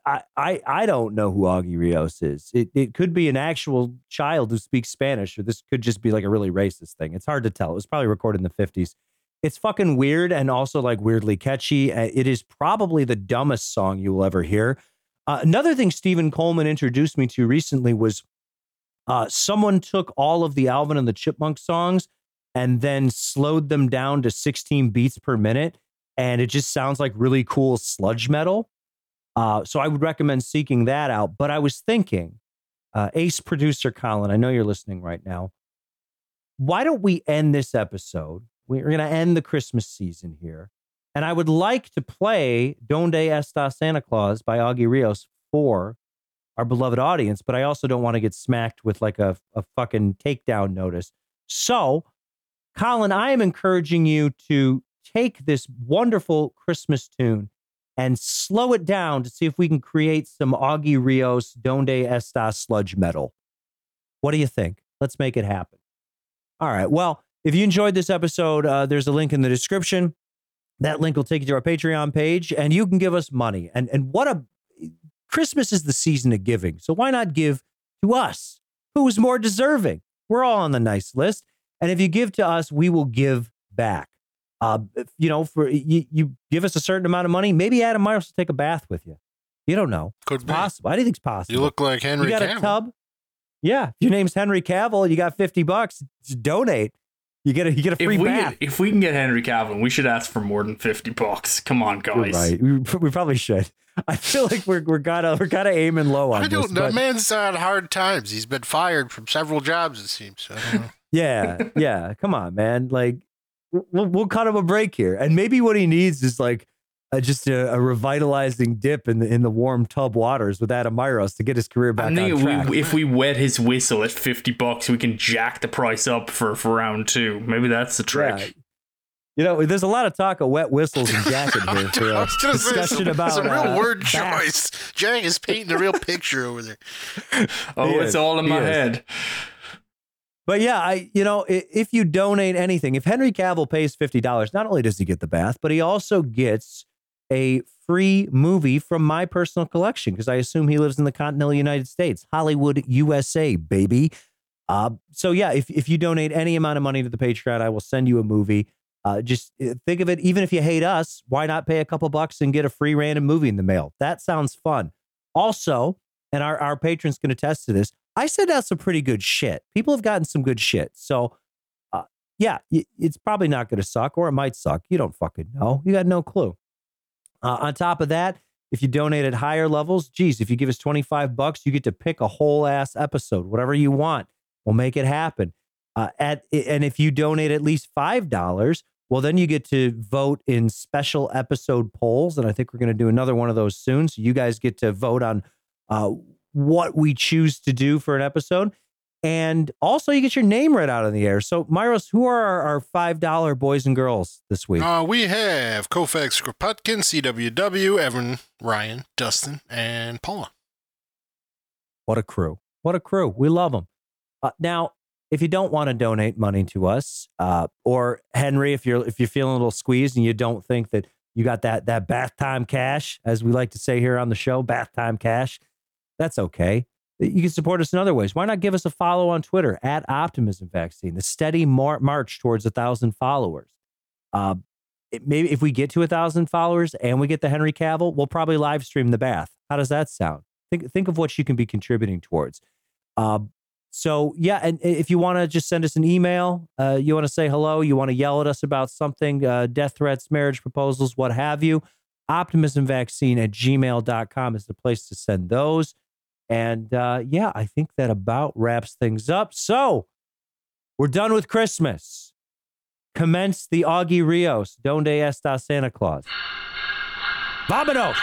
I, I I don't know who Augie Rios is. It it could be an actual child who speaks Spanish, or this could just be like a really racist thing. It's hard to tell. It was probably recorded in the fifties. It's fucking weird and also like weirdly catchy. Uh, It is probably the dumbest song you will ever hear. Uh, another thing Stephen Coleman introduced me to recently was uh, someone took all of the Alvin and the Chipmunk songs and then slowed them down to 16 beats per minute. And it just sounds like really cool sludge metal. Uh, so I would recommend seeking that out. But I was thinking, uh, ace producer Colin, I know you're listening right now. Why don't we end this episode? We're going to end the Christmas season here. And I would like to play Donde Está Santa Claus by Augie Rios for our beloved audience, but I also don't want to get smacked with like a, a fucking takedown notice. So, Colin, I am encouraging you to take this wonderful Christmas tune and slow it down to see if we can create some Augie Rios Donde Está sludge metal. What do you think? Let's make it happen. All right. Well, if you enjoyed this episode, uh, there's a link in the description. That link will take you to our Patreon page, and you can give us money. And and what a Christmas is the season of giving, so why not give to us, who is more deserving? We're all on the nice list, and if you give to us, we will give back. Uh, you know, for you, you give us a certain amount of money, maybe Adam Myers will take a bath with you. You don't know. Could It's be. possible. Anything's possible. You look like Henry You got Cavill. a tub? Yeah. Your name's Henry Cavill, you got 50 bucks, just donate. You get a you get a If free we bath. if we can get Henry Cavill, we should ask for more than fifty bucks. Come on, You're guys. right. We, (laughs) we probably should. I feel like we're we're gotta we're gotta aiming low on I don't this. know. but- Man's on hard times. He's been fired from several jobs, it seems. I don't know. (laughs) Yeah, yeah. Come on, man. Like we'll, we'll cut him a break here, and maybe what he needs is like uh, just a, a revitalizing dip in the in the warm tub waters with Adam Myros to get his career back I on think track. we, if we wet his whistle at fifty bucks, we can jack the price up for, for round two. Maybe that's the trick. Yeah. You know, there's a lot of talk of wet whistles and jacket here (laughs) for I a was gonna say discussion some, about some real uh, word bath. choice. Jack is painting a real picture over there. (laughs) Oh, He it's is. all in He my is. head. But yeah, I you know if you donate anything, if Henry Cavill pays fifty dollars, not only does he get the bath, but he also gets a free movie from my personal collection because I assume he lives in the continental United States, Hollywood, USA, baby. Uh, so yeah, if if you donate any amount of money to the Patreon, I will send you a movie. Uh, just uh, think of it, even if you hate us, why not pay a couple bucks and get a free random movie in the mail? That sounds fun. Also, and our, our patrons can attest to this, I send out some pretty good shit. People have gotten some good shit. So, uh, yeah, it's probably not going to suck or it might suck. You don't fucking know. You got no clue. Uh, on top of that, if you donate at higher levels, geez, if you give us 25 bucks, you get to pick a whole ass episode, whatever you want. We'll make it happen. Uh, at and if you donate at least five dollars, well, then you get to vote in special episode polls, and I think we're going to do another one of those soon. So you guys get to vote on uh, what we choose to do for an episode, and also you get your name read out in the air. So, Myros, who are our, our five dollar boys and girls this week? Uh, we have Kofax Kropotkin, CWW, Evan, Ryan, Dustin, and Paula. What a crew! What a crew! We love them. Uh, now, if you don't want to donate money to us, uh, or Henry, if you're if you're feeling a little squeezed and you don't think that you got that that bath time cash, as we like to say here on the show, bath time cash, that's okay. You can support us in other ways. Why not give us a follow on Twitter at Optimism Vaccine? The steady mar- march towards a thousand followers. Uh, it, maybe if we get to a thousand followers and we get the Henry Cavill, we'll probably live stream the bath. How does that sound? Think think of what you can be contributing towards. Uh, so yeah, and if you want to just send us an email, uh, you want to say hello, you want to yell at us about something, uh, death threats, marriage proposals, what have you, optimismvaccine at gmail.com is the place to send those. And uh, yeah, I think that about wraps things up. So we're done with Christmas. Commence the Augie Rios, Donde Esta Santa Claus. Vamonos!